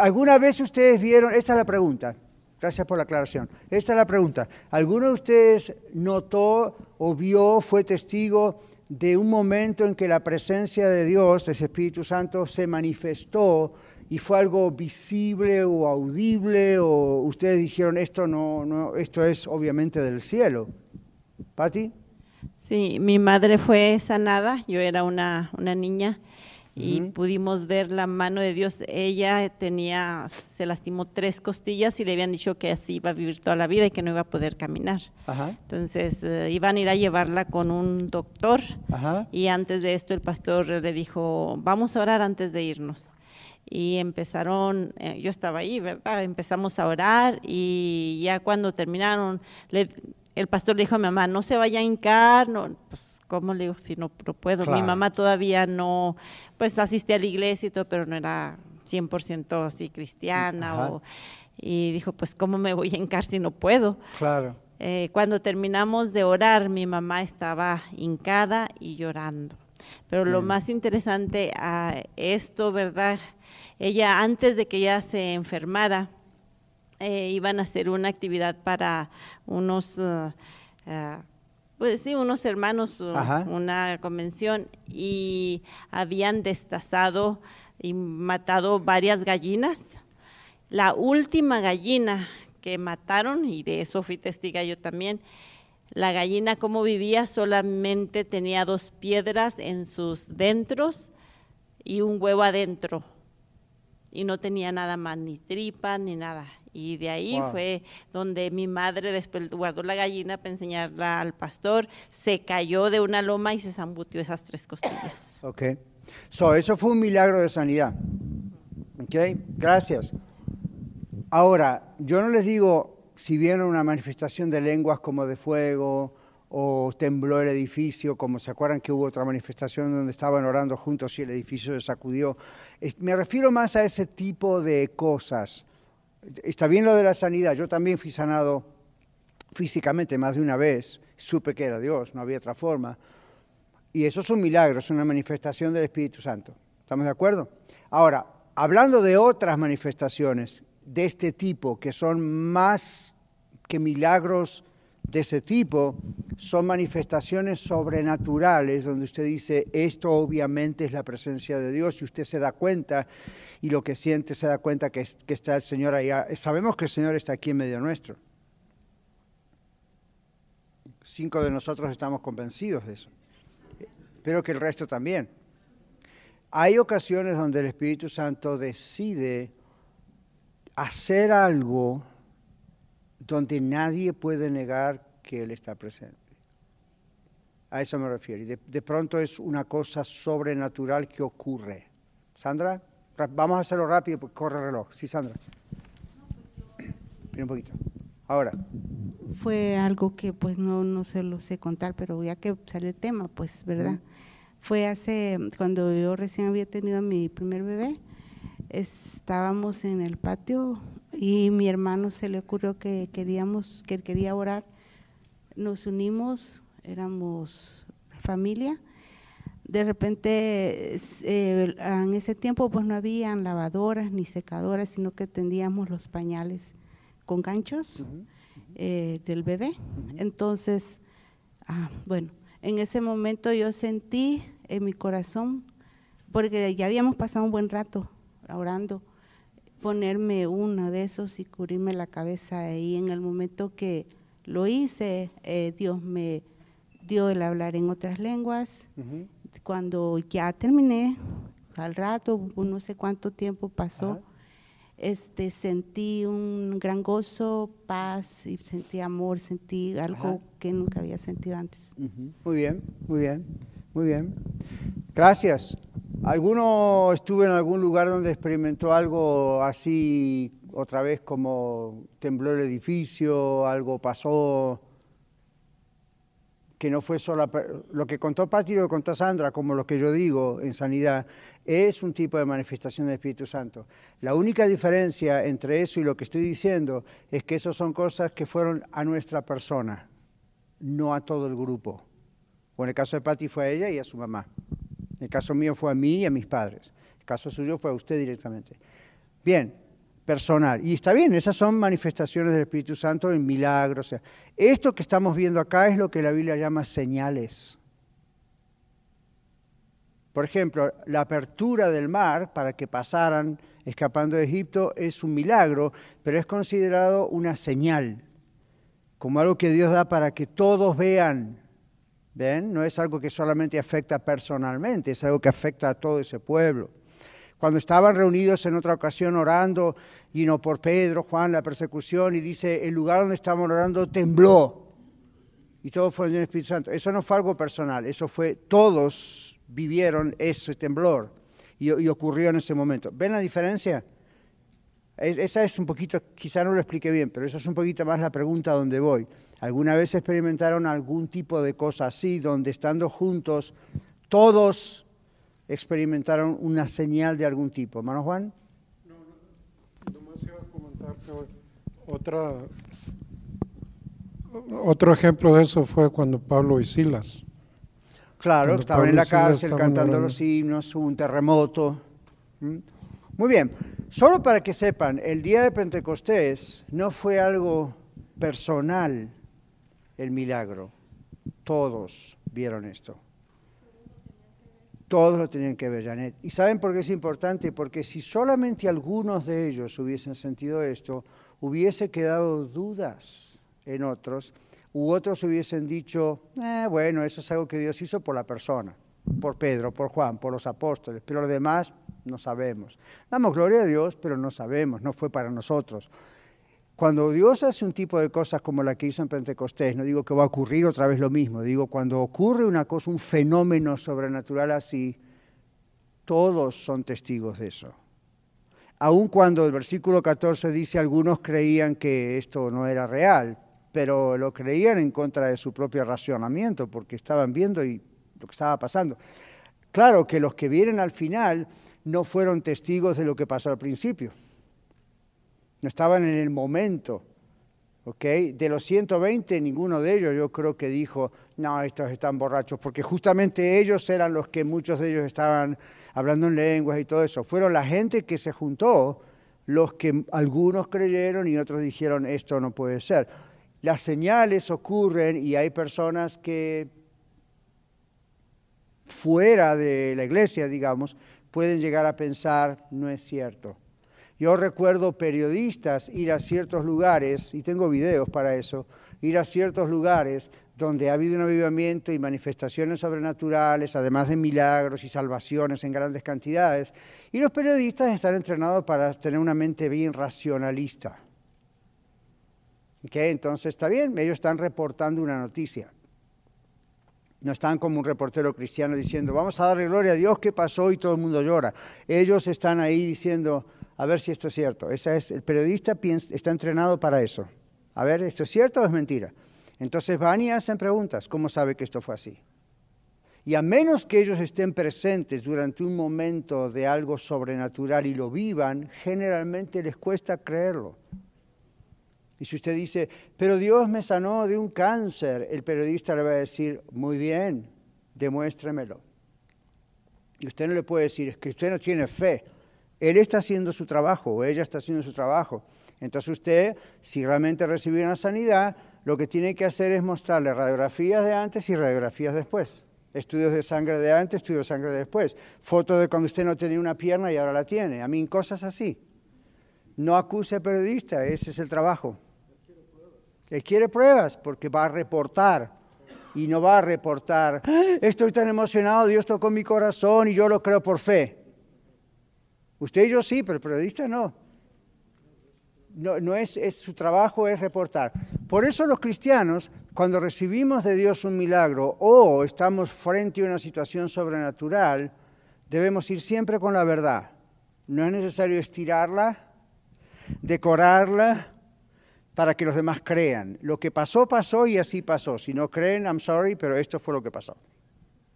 ¿alguna vez ustedes vieron? Esta es la pregunta. Gracias por la aclaración. Esta es la pregunta. ¿Alguno de ustedes notó o vio, fue testigo de un momento en que la presencia de Dios, ese Espíritu Santo, se manifestó y fue algo visible o audible o ustedes dijeron esto no, no esto es obviamente del cielo. Patti. Sí, mi madre fue sanada, yo era una, una niña y pudimos ver la mano de Dios. Ella tenía, se lastimó tres costillas y le habían dicho que así iba a vivir toda la vida y que no iba a poder caminar. Entonces eh, iban a ir a llevarla con un doctor y antes de esto el pastor le dijo, vamos a orar antes de irnos y empezaron, eh, yo estaba ahí, ¿verdad? Empezamos a orar y ya cuando terminaron, el pastor le dijo a mi mamá, no se vaya a hincar, no, pues cómo le digo si no, puedo, mi mamá todavía no, pues asiste a la iglesia y todo, pero no era 100% así cristiana, y dijo, pues cómo me voy a hincar si no puedo. Claro. Eh, cuando terminamos de orar, mi mamá estaba hincada y llorando. Pero lo más interesante a esto, ¿verdad? Ella antes de que ella se enfermara, eh, iban a hacer una actividad para unos, uh, uh, pues sí, unos hermanos, una convención, y habían destazado y matado varias gallinas. La última gallina que mataron, y de eso fui testiga yo también, la gallina como vivía solamente tenía dos piedras en sus dentros y un huevo adentro. Y no tenía nada más, ni tripa, ni nada. Y de ahí fue donde mi madre después guardó la gallina para enseñarla al pastor, se cayó de una loma y se zambutió esas tres costillas. *coughs* Ok. So, eso fue un milagro de sanidad. Ok, gracias. Ahora, yo no les digo si vieron una manifestación de lenguas como de fuego o tembló el edificio, como se acuerdan que hubo otra manifestación donde estaban orando juntos y el edificio se sacudió. Me refiero más a ese tipo de cosas Está bien lo de la sanidad, yo también fui sanado físicamente más de una vez, supe que era Dios, no había otra forma. Y eso es un milagro, es una manifestación del Espíritu Santo. ¿Estamos de acuerdo? Ahora, hablando de otras manifestaciones de este tipo, que son más que milagros de ese tipo son manifestaciones sobrenaturales, donde usted dice, esto obviamente es la presencia de Dios, y usted se da cuenta, y lo que siente se da cuenta que, que está el Señor allá. Sabemos que el Señor está aquí en medio nuestro. Cinco de nosotros estamos convencidos de eso, pero que el resto también. Hay ocasiones donde el Espíritu Santo decide hacer algo donde nadie puede negar que Él está presente. A eso me refiero. Y de, pronto es una cosa sobrenatural que ocurre. Sandra, vamos a hacerlo rápido porque corre el reloj. Sí, Sandra. Espera un poquito. Ahora. Fue algo que pues no, no se lo sé contar, pero ya que salió el tema, pues, ¿verdad? Fue hace, cuando yo recién había tenido a mi primer bebé, estábamos en el patio y mi hermano se le ocurrió que queríamos, que él quería orar. Nos unimos, éramos familia. De repente, eh, en ese tiempo pues no habían lavadoras ni secadoras, sino que tendíamos los pañales con ganchos eh, del bebé. Entonces, ah, bueno, en ese momento yo sentí en mi corazón, porque ya habíamos pasado un buen rato orando, ponerme uno de esos y cubrirme la cabeza. Y en el momento que lo hice, eh, Dios me dio el hablar en otras lenguas. Cuando ya terminé, al rato, no sé cuánto tiempo pasó, este, sentí un gran gozo, paz, y sentí amor, sentí algo que nunca había sentido antes. Muy bien, muy bien, muy bien. Gracias. ¿Alguno estuvo en algún lugar donde experimentó algo así otra vez como tembló el edificio, algo pasó que no fue solo lo que contó Pati y lo que contó Sandra, como lo que yo digo en sanidad, es un tipo de manifestación del Espíritu Santo. La única diferencia entre eso y lo que estoy diciendo es que eso son cosas que fueron a nuestra persona, no a todo el grupo. O en el caso de Patti fue a ella y a su mamá. El caso mío fue a mí y a mis padres. El caso suyo fue a usted directamente. Bien, personal. Y está bien, esas son manifestaciones del Espíritu Santo en milagros. esto que estamos viendo acá es lo que la Biblia llama señales. Por ejemplo, la apertura del mar para que pasaran escapando de Egipto es un milagro, pero es considerado una señal, como algo que Dios da para que todos vean ¿Ven? No es algo que solamente afecta personalmente, es algo que afecta a todo ese pueblo. Cuando estaban reunidos en otra ocasión orando, y no por Pedro, Juan, la persecución, y dice, el lugar donde estaban orando tembló. Y todo fue en el Espíritu Santo. Eso no fue algo personal, eso fue, todos vivieron ese temblor y, ocurrió en ese momento. ¿Ven la diferencia? esa es un poquito, quizá no lo expliqué bien, pero eso es un poquito más la pregunta a donde voy. ¿Alguna vez experimentaron algún tipo de cosa así, donde estando juntos todos experimentaron una señal de algún tipo? Hermano Juan. No, no, nomás iba a comentar que otra, otro ejemplo de eso fue cuando Pablo y Silas. Claro, estaban en la cárcel cantando los himnos, hubo un terremoto. Muy bien, solo para que sepan, el día de Pentecostés no fue algo personal el milagro. Todos vieron esto. Todos lo tenían que ver, Janet. ¿Y saben por qué es importante? Porque si solamente algunos de ellos hubiesen sentido esto, hubiese quedado dudas en otros, u otros hubiesen dicho, eh, bueno, eso es algo que Dios hizo por la persona, por Pedro, por Juan, por los apóstoles, pero lo demás no sabemos. Damos gloria a Dios, pero no sabemos, no fue para nosotros. Cuando Dios hace un tipo de cosas como la que hizo en Pentecostés, no digo que va a ocurrir otra vez lo mismo, digo cuando ocurre una cosa, un fenómeno sobrenatural así, todos son testigos de eso. Aun cuando el versículo 14 dice algunos creían que esto no era real, pero lo creían en contra de su propio racionamiento, porque estaban viendo y lo que estaba pasando. Claro que los que vienen al final no fueron testigos de lo que pasó al principio no estaban en el momento. ¿okay? De los 120, ninguno de ellos yo creo que dijo, no, estos están borrachos, porque justamente ellos eran los que muchos de ellos estaban hablando en lenguas y todo eso. Fueron la gente que se juntó, los que algunos creyeron y otros dijeron, esto no puede ser. Las señales ocurren y hay personas que fuera de la iglesia, digamos, pueden llegar a pensar, no es cierto. Yo recuerdo periodistas ir a ciertos lugares, y tengo videos para eso, ir a ciertos lugares donde ha habido un avivamiento y manifestaciones sobrenaturales, además de milagros y salvaciones en grandes cantidades. Y los periodistas están entrenados para tener una mente bien racionalista. ¿Okay? Entonces está bien, ellos están reportando una noticia. No están como un reportero cristiano diciendo, vamos a darle gloria a Dios, ¿qué pasó? Y todo el mundo llora. Ellos están ahí diciendo, a ver si esto es cierto. Esa es, el periodista está entrenado para eso. A ver, ¿esto es cierto o es mentira? Entonces van y hacen preguntas. ¿Cómo sabe que esto fue así? Y a menos que ellos estén presentes durante un momento de algo sobrenatural y lo vivan, generalmente les cuesta creerlo. Y si usted dice, pero Dios me sanó de un cáncer, el periodista le va a decir, muy bien, demuéstremelo. Y usted no le puede decir, es que usted no tiene fe. Él está haciendo su trabajo o ella está haciendo su trabajo. Entonces usted, si realmente recibió una sanidad, lo que tiene que hacer es mostrarle radiografías de antes y radiografías después. Estudios de sangre de antes, estudios de sangre de después. Fotos de cuando usted no tenía una pierna y ahora la tiene. A mí, cosas así. No acuse al periodista, ese es el trabajo. Él quiere pruebas porque va a reportar y no va a reportar, ah, estoy tan emocionado, Dios tocó mi corazón y yo lo creo por fe. Usted y yo sí, pero el periodista no. No, es, su trabajo es reportar. Por eso los cristianos, cuando recibimos de Dios un milagro o estamos frente a una situación sobrenatural, debemos ir siempre con la verdad. No es necesario estirarla, decorarla para que los demás crean. Lo que pasó, pasó y así pasó. Si no creen, I'm sorry, pero esto fue lo que pasó.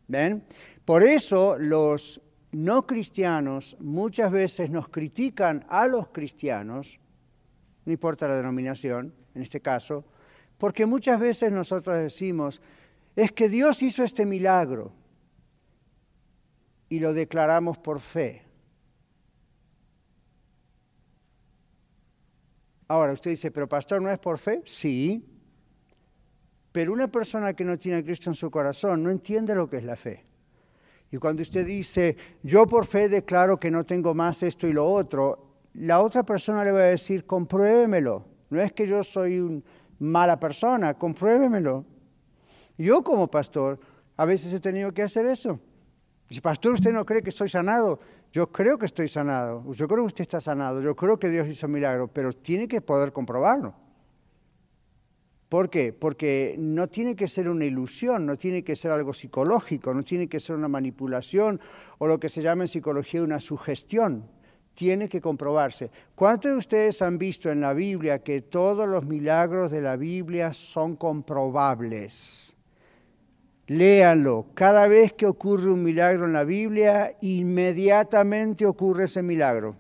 ¿Ven? Por eso los no cristianos muchas veces nos critican a los cristianos, no importa la denominación, en este caso, porque muchas veces nosotros decimos, es que Dios hizo este milagro y lo declaramos por fe. Ahora, usted dice, pero pastor, ¿no es por fe? Sí, pero una persona que no tiene a Cristo en su corazón no entiende lo que es la fe. Y cuando usted dice, yo por fe declaro que no tengo más esto y lo otro, la otra persona le va a decir, compruébemelo. No es que yo soy una mala persona, compruébemelo. Yo como pastor a veces he tenido que hacer eso. Si pastor usted no cree que estoy sanado, yo creo que estoy sanado, yo creo que usted está sanado, yo creo que Dios hizo milagro, pero tiene que poder comprobarlo. ¿Por qué? Porque no tiene que ser una ilusión, no tiene que ser algo psicológico, no tiene que ser una manipulación o lo que se llama en psicología una sugestión. Tiene que comprobarse. ¿Cuántos de ustedes han visto en la Biblia que todos los milagros de la Biblia son comprobables? Léanlo. Cada vez que ocurre un milagro en la Biblia, inmediatamente ocurre ese milagro.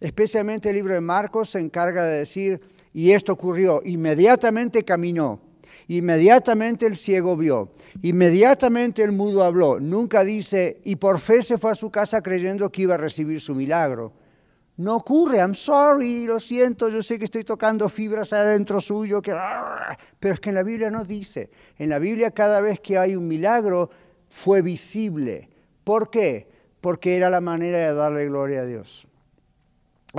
Especialmente el libro de Marcos se encarga de decir, y esto ocurrió, inmediatamente caminó, inmediatamente el ciego vio, inmediatamente el mudo habló. Nunca dice, y por fe se fue a su casa creyendo que iba a recibir su milagro. No ocurre, I'm sorry, lo siento, yo sé que estoy tocando fibras adentro suyo, que... pero es que en la Biblia no dice. En la Biblia cada vez que hay un milagro fue visible. ¿Por qué? Porque era la manera de darle gloria a Dios.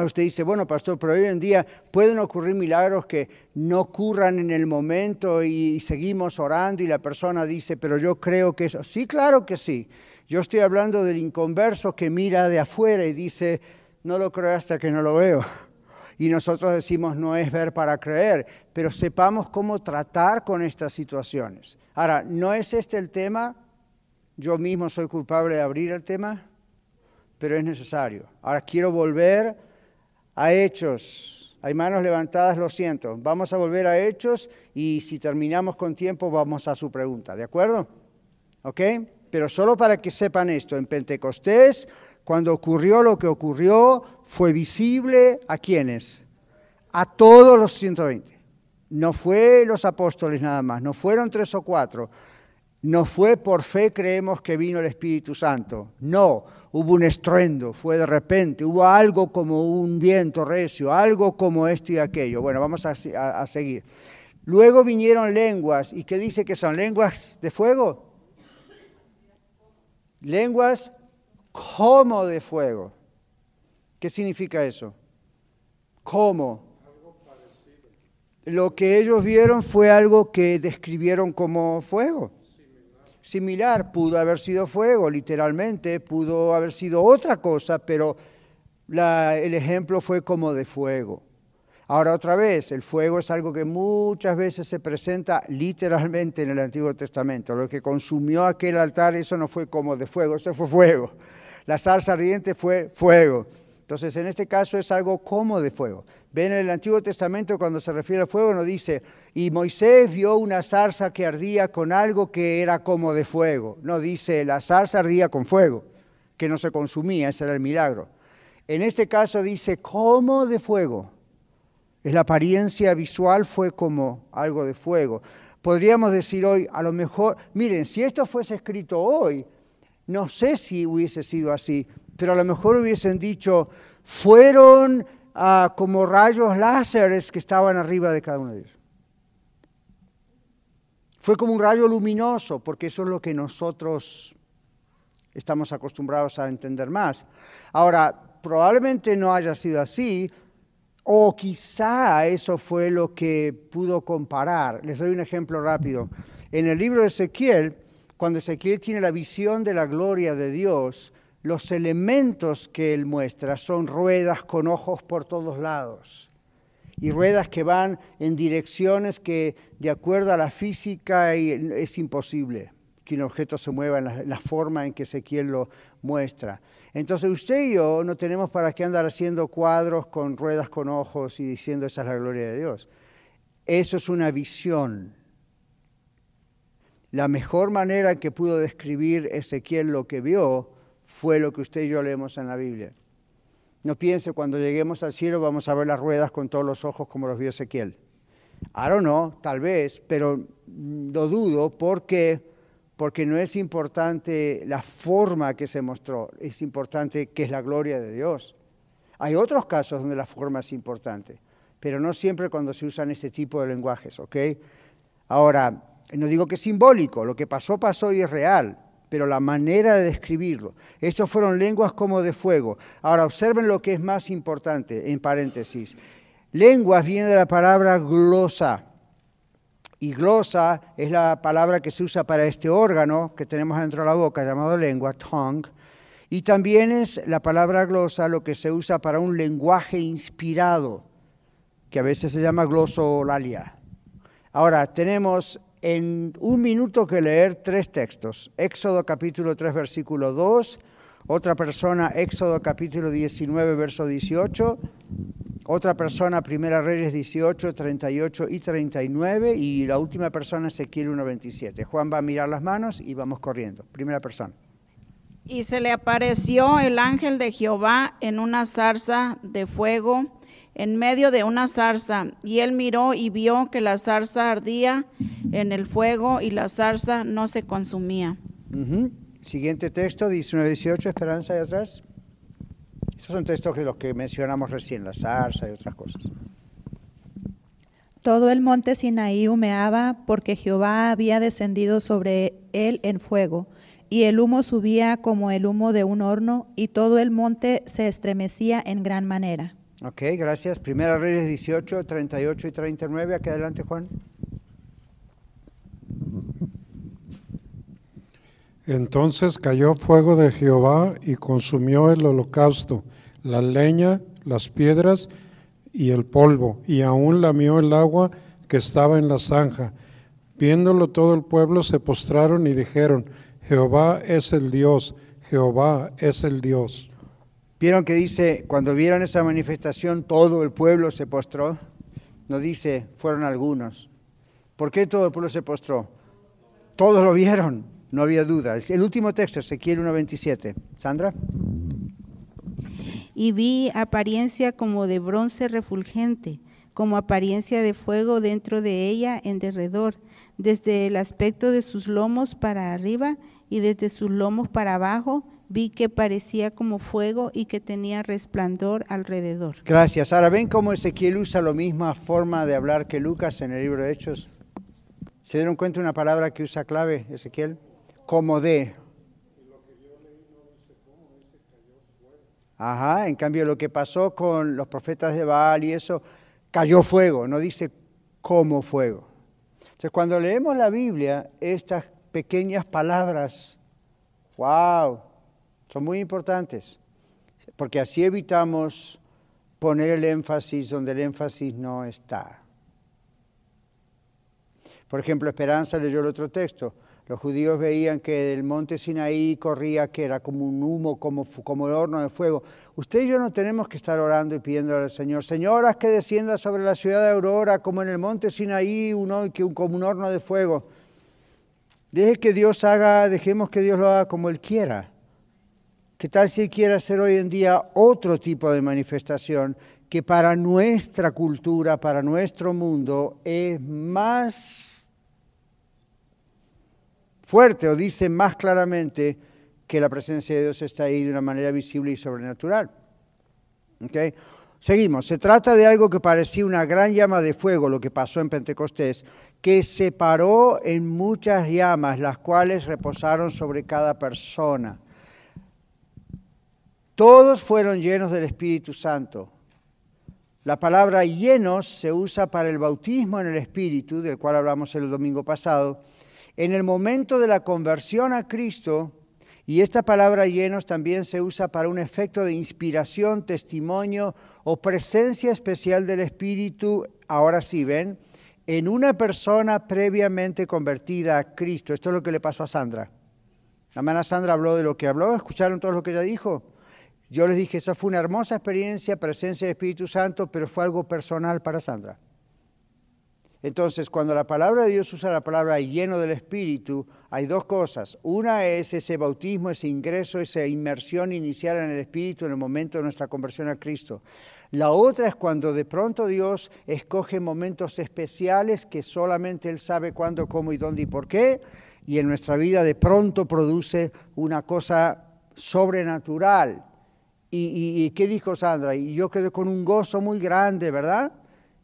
Usted dice, bueno, pastor, pero hoy en día pueden ocurrir milagros que no ocurran en el momento y seguimos orando y la persona dice, pero yo creo que eso. Sí, claro que sí. Yo estoy hablando del inconverso que mira de afuera y dice, no lo creo hasta que no lo veo. *laughs* Y nosotros decimos, no es ver para creer, pero sepamos cómo tratar con estas situaciones. Ahora, ¿no es este el tema? Yo mismo soy culpable de abrir el tema, pero es necesario. Ahora quiero volver a Hechos. Hay manos levantadas, lo siento. Vamos a volver a Hechos y si terminamos con tiempo vamos a su pregunta, ¿de acuerdo? ¿Ok? Pero solo para que sepan esto, en Pentecostés cuando ocurrió lo que ocurrió, fue visible a quienes? A todos los 120. No fue los apóstoles nada más, no fueron tres o cuatro. No fue por fe creemos que vino el Espíritu Santo. No, hubo un estruendo, fue de repente, hubo algo como un viento recio, algo como esto y aquello. Bueno, vamos a, a seguir. Luego vinieron lenguas, ¿y qué dice que son lenguas de fuego? Lenguas como de fuego. ¿Qué significa eso? ¿Cómo? Lo que ellos vieron fue algo que describieron como fuego. Similar, pudo haber sido fuego, literalmente, pudo haber sido otra cosa, pero el ejemplo fue como de fuego. Ahora otra vez, el fuego es algo que muchas veces se presenta literalmente en el Antiguo Testamento. Lo que consumió aquel altar, eso no fue como de fuego, eso fue fuego. La salsa ardiente fue fuego. Entonces, en este caso es algo como de fuego. Ven en el Antiguo Testamento cuando se refiere al fuego, no dice, y Moisés vio una zarza que ardía con algo que era como de fuego. No dice, la zarza ardía con fuego, que no se consumía, ese era el milagro. En este caso dice, como de fuego. La apariencia visual fue como algo de fuego. Podríamos decir hoy, a lo mejor, miren, si esto fuese escrito hoy, no sé si hubiese sido así, pero a lo mejor hubiesen dicho, fueron ah, como rayos láseres que estaban arriba de cada uno de ellos. Fue como un rayo luminoso, porque eso es lo que nosotros estamos acostumbrados a entender más. Ahora, probablemente no haya sido así, o quizá eso fue lo que pudo comparar. Les doy un ejemplo rápido. En el libro de Ezequiel, cuando Ezequiel tiene la visión de la gloria de Dios, los elementos que él muestra son ruedas con ojos por todos lados y ruedas que van en direcciones que de acuerdo a la física es imposible que un objeto se mueva en la, forma en que Ezequiel lo muestra. Entonces usted y yo no tenemos para qué andar haciendo cuadros con ruedas con ojos y diciendo esa es la gloria de Dios. Eso es una visión la mejor manera en que pudo describir Ezequiel lo que vio fue lo que usted y yo leemos en la Biblia. No piense cuando lleguemos al cielo vamos a ver las ruedas con todos los ojos como los vio Ezequiel. Don't know, tal vez, pero lo dudo porque porque no es importante la forma que se mostró, es importante que es la gloria de Dios. Hay otros casos donde la forma es importante, pero no siempre cuando se usan este tipo de lenguajes, ¿ok? Ahora, no digo que es simbólico, lo que pasó pasó y es real, pero la manera de describirlo. Estos fueron lenguas como de fuego. Ahora observen lo que es más importante, en paréntesis. Lenguas viene de la palabra glosa. Y glosa es la palabra que se usa para este órgano que tenemos dentro de la boca llamado lengua, tongue. Y también es la palabra glosa lo que se usa para un lenguaje inspirado, que a veces se llama glosolalia. Ahora, tenemos en un minuto que leer tres textos. Éxodo capítulo 3, versículo 2. Otra persona, Éxodo capítulo 19, verso 18. Otra persona, Primera Reyes 18, 38 y 39. Y la última persona, Ezequiel 1, 27. Juan va a mirar las manos y vamos corriendo. Primera persona. Y se le apareció el ángel de Jehová en una zarza de fuego, en medio de una zarza. Y él miró y vio que la zarza ardía en el fuego y la zarza no se consumía. Siguiente texto, 19, 18, Esperanza de atrás. Estos son textos de los que mencionamos recién, la zarza y otras cosas. Todo el monte Sinaí humeaba porque Jehová había descendido sobre él en fuego, y el humo subía como el humo de un horno, y todo el monte se estremecía en gran manera. Ok, gracias. Primera Reyes 18, 38 y 39. Aquí adelante, Juan. Entonces cayó fuego de Jehová y consumió el holocausto, la leña, las piedras y el polvo, y aún lamió el agua que estaba en la zanja. Viéndolo todo el pueblo se postraron y dijeron, Jehová es el Dios, Jehová es el Dios. ¿Vieron que dice, cuando vieron esa manifestación, todo el pueblo se postró? No dice, fueron algunos. ¿Por qué todo el pueblo se postró? Todos lo vieron, no había duda. El último texto, Ezequiel 1.27. Sandra. Y vi apariencia como de bronce refulgente, como apariencia de fuego dentro de ella en derredor, desde el aspecto de sus lomos para arriba y desde sus lomos para abajo, vi que parecía como fuego y que tenía resplandor alrededor. Gracias. Ahora ven cómo Ezequiel usa la misma forma de hablar que Lucas en el libro de Hechos. ¿Se dieron cuenta una palabra que usa clave, Ezequiel? Como de. Ajá, en cambio lo que pasó con los profetas de Baal y eso, cayó fuego, no dice como fuego. Entonces cuando leemos la Biblia, estas pequeñas palabras, wow, son muy importantes, porque así evitamos poner el énfasis donde el énfasis no está. Por ejemplo, Esperanza leyó el otro texto. Los judíos veían que del monte Sinaí corría, que era como un humo, como, como el horno de fuego. Usted y yo no tenemos que estar orando y pidiéndole al Señor, Señor, haz que descienda sobre la ciudad de Aurora, como en el monte Sinaí, que, como un horno de fuego. Deje que Dios haga, dejemos que Dios lo haga como Él quiera. ¿Qué tal si Él quiere hacer hoy en día otro tipo de manifestación que para nuestra cultura, para nuestro mundo, es más fuerte o dice más claramente que la presencia de Dios está ahí de una manera visible y sobrenatural. Seguimos. Se trata de algo que parecía una gran llama de fuego, lo que pasó en Pentecostés, que se paró en muchas llamas, las cuales reposaron sobre cada persona. Todos fueron llenos del Espíritu Santo. La palabra llenos se usa para el bautismo en el Espíritu, del cual hablamos el domingo pasado. En el momento de la conversión a Cristo, y esta palabra llenos también se usa para un efecto de inspiración, testimonio o presencia especial del Espíritu, ahora sí ven, en una persona previamente convertida a Cristo. Esto es lo que le pasó a Sandra. La hermana Sandra habló de lo que habló, escucharon todo lo que ella dijo. Yo les dije, esa fue una hermosa experiencia, presencia del Espíritu Santo, pero fue algo personal para Sandra. Entonces, cuando la palabra de Dios usa la palabra lleno del Espíritu, hay dos cosas. Una es ese bautismo, ese ingreso, esa inmersión inicial en el Espíritu en el momento de nuestra conversión a Cristo. La otra es cuando de pronto Dios escoge momentos especiales que solamente Él sabe cuándo, cómo y dónde y por qué, y en nuestra vida de pronto produce una cosa sobrenatural. ¿Y, qué dijo Sandra? Y yo quedé con un gozo muy grande, ¿verdad?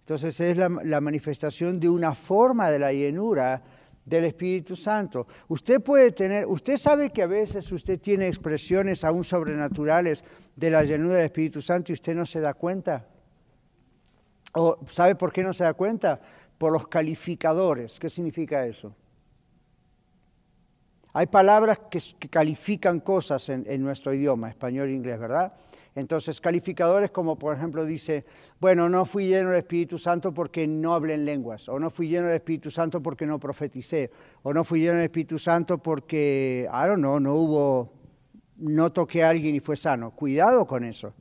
Entonces es la, la, manifestación de una forma de la llenura del Espíritu Santo. Usted puede tener, usted sabe que a veces usted tiene expresiones aún sobrenaturales de la llenura del Espíritu Santo y usted no se da cuenta. ¿O sabe por qué no se da cuenta? por los calificadores. ¿Qué significa eso? Hay palabras que, califican cosas en, nuestro idioma, español e inglés, ¿verdad? Entonces, calificadores como por ejemplo dice, bueno, no fui lleno del Espíritu Santo porque no hablé en lenguas, o no fui lleno del Espíritu Santo porque no profeticé, o no fui lleno del Espíritu Santo porque, I don't know, no hubo, no toqué a alguien y fue sano. Cuidado con eso.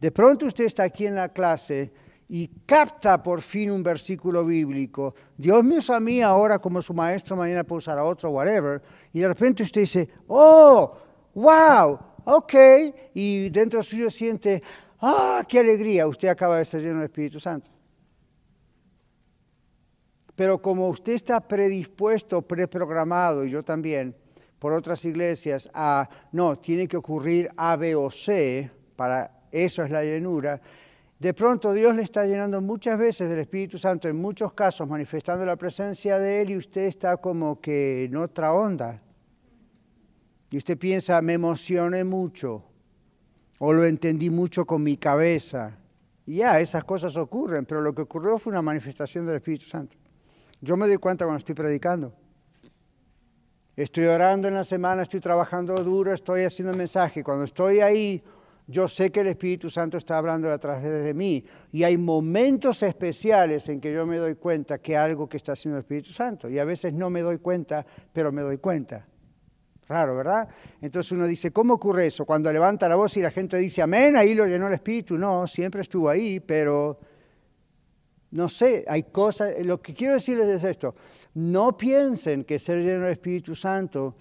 De pronto usted está aquí en la clase y capta por fin un versículo bíblico. Dios me usa a mí ahora como su maestro, mañana puede usar a otro, whatever. Y de repente usted dice, oh, wow, ok. Y dentro suyo siente, ah, qué alegría, usted acaba de ser lleno del Espíritu Santo. Pero como usted está predispuesto, preprogramado, y yo también, por otras iglesias, a, no, tiene que ocurrir A, B o C para eso es la llenura. De pronto Dios le está llenando muchas veces del Espíritu Santo, en muchos casos manifestando la presencia de Él y usted está como que en otra onda. Y usted piensa, me emocioné mucho o lo entendí mucho con mi cabeza. Y ya, esas cosas ocurren, pero lo que ocurrió fue una manifestación del Espíritu Santo. Yo me doy cuenta cuando estoy predicando. Estoy orando en la semana, estoy trabajando duro, estoy haciendo mensaje. Cuando estoy ahí, yo sé que el Espíritu Santo está hablando a través de mí y hay momentos especiales en que yo me doy cuenta que algo que está haciendo el Espíritu Santo y a veces no me doy cuenta, pero me doy cuenta. Raro, ¿verdad? Entonces uno dice, ¿cómo ocurre eso? Cuando levanta la voz y la gente dice, amén, ahí lo llenó el Espíritu. No, siempre estuvo ahí, pero no sé, hay cosas, lo que quiero decirles es esto, no piensen que ser lleno del Espíritu Santo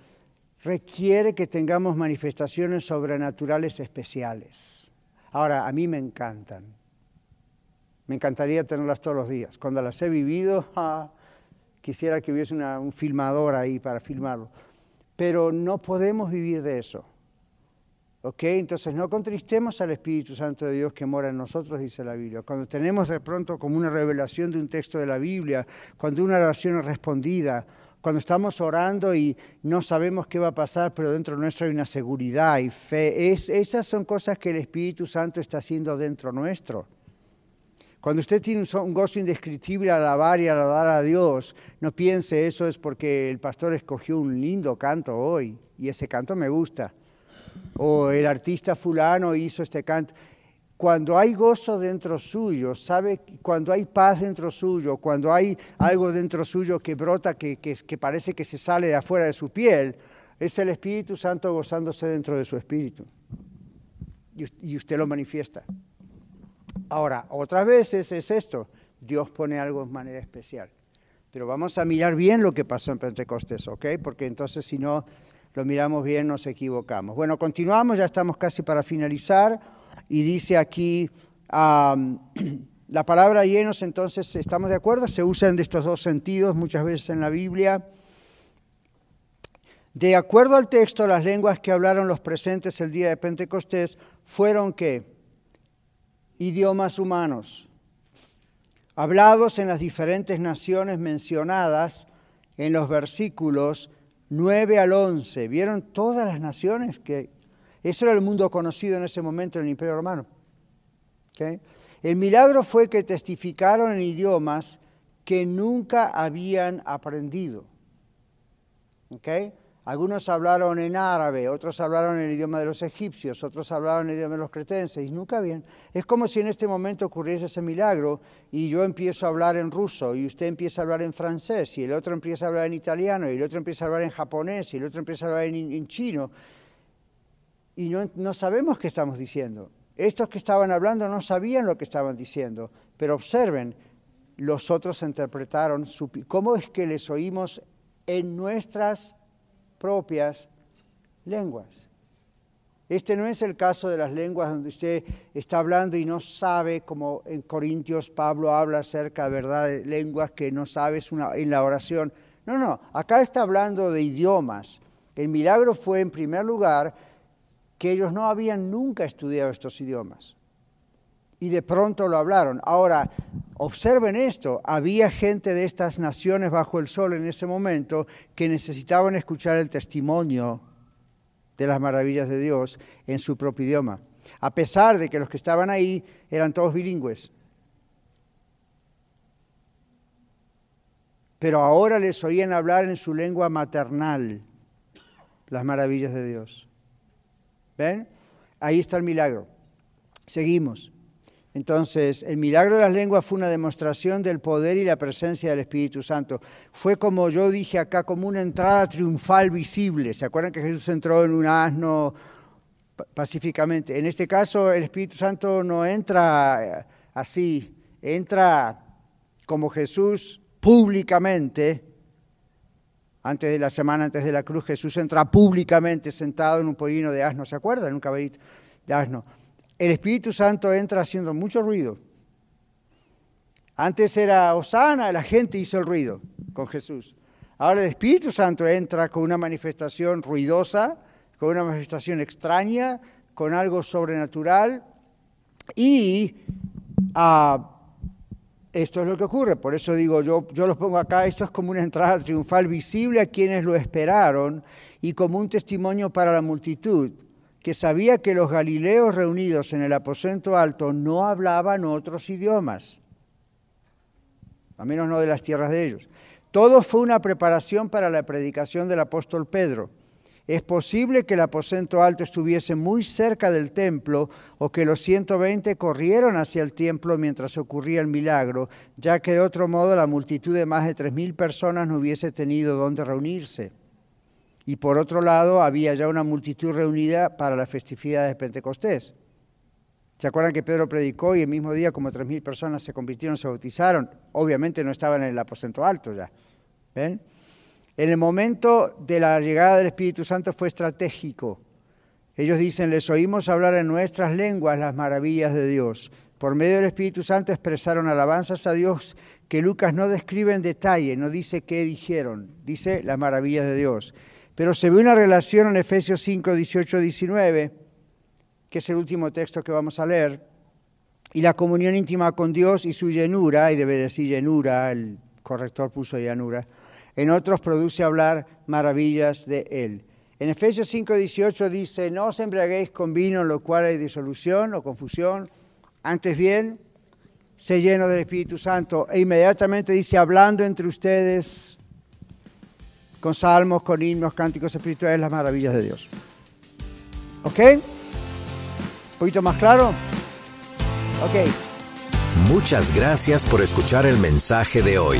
requiere que tengamos manifestaciones sobrenaturales especiales. Ahora, a mí me encantan. Me encantaría tenerlas todos los días. Cuando las he vivido, *laughs* quisiera que hubiese un filmador ahí para filmarlo. Pero no podemos vivir de eso. ¿Ok? Entonces no contristemos al Espíritu Santo de Dios que mora en nosotros, dice la Biblia. Cuando tenemos de pronto como una revelación de un texto de la Biblia, cuando una oración es respondida, cuando estamos orando y no sabemos qué va a pasar, pero dentro nuestro hay una seguridad y fe. Es, esas son cosas que el Espíritu Santo está haciendo dentro nuestro. Cuando usted tiene un gozo indescriptible a alabar y aladar a Dios, no piense eso es porque el pastor escogió un lindo canto hoy y ese canto me gusta. O el artista fulano hizo este canto cuando hay gozo dentro suyo, sabe, cuando hay paz dentro suyo, cuando hay algo dentro suyo que brota, que, que, parece que se sale de afuera de su piel, es el Espíritu Santo gozándose dentro de su espíritu. Y, usted lo manifiesta. Ahora, otras veces es esto, Dios pone algo en manera especial. Pero vamos a mirar bien lo que pasó en Pentecostés, ¿ok? Porque entonces si no lo miramos bien nos equivocamos. Bueno, continuamos, ya estamos casi para finalizar y dice aquí, *clears throat* la palabra llenos, entonces, ¿estamos de acuerdo? Se usan de estos dos sentidos muchas veces en la Biblia. De acuerdo al texto, las lenguas que hablaron los presentes el día de Pentecostés fueron qué? Idiomas humanos, hablados en las diferentes naciones mencionadas en los versículos 9 al 11. ¿Vieron todas las naciones que eso era el mundo conocido en ese momento en el Imperio Romano. El milagro fue que testificaron en idiomas que nunca habían aprendido. Algunos hablaron en árabe, otros hablaron el idioma de los egipcios, otros hablaron el idioma de los cretenses, y nunca habían. Es como si en este momento ocurriese ese milagro y yo empiezo a hablar en ruso y usted empieza a hablar en francés y el otro empieza a hablar en italiano y el otro empieza a hablar en japonés y el otro empieza a hablar en chino y no, sabemos qué estamos diciendo. Estos que estaban hablando no sabían lo que estaban diciendo, pero observen, los otros interpretaron cómo es que les oímos en nuestras propias lenguas. Este no es el caso de las lenguas donde usted está hablando y no sabe, como en Corintios Pablo habla acerca, ¿verdad?, de lenguas que no sabes una, en la oración. No, no, acá está hablando de idiomas. El milagro fue, en primer lugar, que ellos no habían nunca estudiado estos idiomas. Y de pronto lo hablaron. Ahora, observen esto, había gente de estas naciones bajo el sol en ese momento que necesitaban escuchar el testimonio de las maravillas de Dios en su propio idioma, a pesar de que los que estaban ahí eran todos bilingües. pero ahora les oían hablar en su lengua maternal las maravillas de Dios. ¿Ven? Ahí está el milagro. Seguimos. Entonces, el milagro de las lenguas fue una demostración del poder y la presencia del Espíritu Santo. Fue como yo dije acá, como una entrada triunfal visible. ¿Se acuerdan que Jesús entró en un asno pacíficamente? En este caso, el Espíritu Santo no entra eh, así, entra como Jesús públicamente. Antes de la semana, antes de la cruz, Jesús entra públicamente sentado en un pollino de asno, ¿se acuerdan? En un caballito de asno el Espíritu Santo entra haciendo mucho ruido. Antes era Osana, la gente hizo el ruido con Jesús. Ahora el Espíritu Santo entra con una manifestación ruidosa, con una manifestación extraña, con algo sobrenatural. Y ah, esto es lo que ocurre. Por eso digo, yo, yo los pongo acá, esto es como una entrada triunfal visible a quienes lo esperaron y como un testimonio para la multitud que sabía que los galileos reunidos en el aposento alto no hablaban otros idiomas, a menos no de las tierras de ellos. Todo fue una preparación para la predicación del apóstol Pedro. Es posible que el aposento alto estuviese muy cerca del templo o que los 120 corrieron hacia el templo mientras ocurría el milagro, ya que de otro modo la multitud de más de 3.000 personas no hubiese tenido dónde reunirse y por otro lado había ya una multitud reunida para la festividad de Pentecostés. ¿Se acuerdan que Pedro predicó y el mismo día como tres mil personas se convirtieron, se bautizaron? Obviamente no estaban en el aposento alto ya. ¿Ven? En el momento de la llegada del Espíritu Santo fue estratégico. Ellos dicen, les oímos hablar en nuestras lenguas las maravillas de Dios. Por medio del Espíritu Santo expresaron alabanzas a Dios que Lucas no describe en detalle, no dice qué dijeron, dice las maravillas de Dios. Pero se ve una relación en Efesios 5, 18, 19, que es el último texto que vamos a leer, y la comunión íntima con Dios y su llenura, y debe decir llenura, el corrector puso llanura, en otros produce hablar maravillas de Él. En Efesios 5, 18 dice, no os embriaguéis con vino lo cual hay disolución o confusión, antes bien, sé lleno del Espíritu Santo. E inmediatamente dice, hablando entre ustedes con salmos, con himnos, cánticos espirituales, las maravillas de Dios. ¿Ok? ¿Un poquito más claro? Ok. Muchas gracias por escuchar el mensaje de hoy.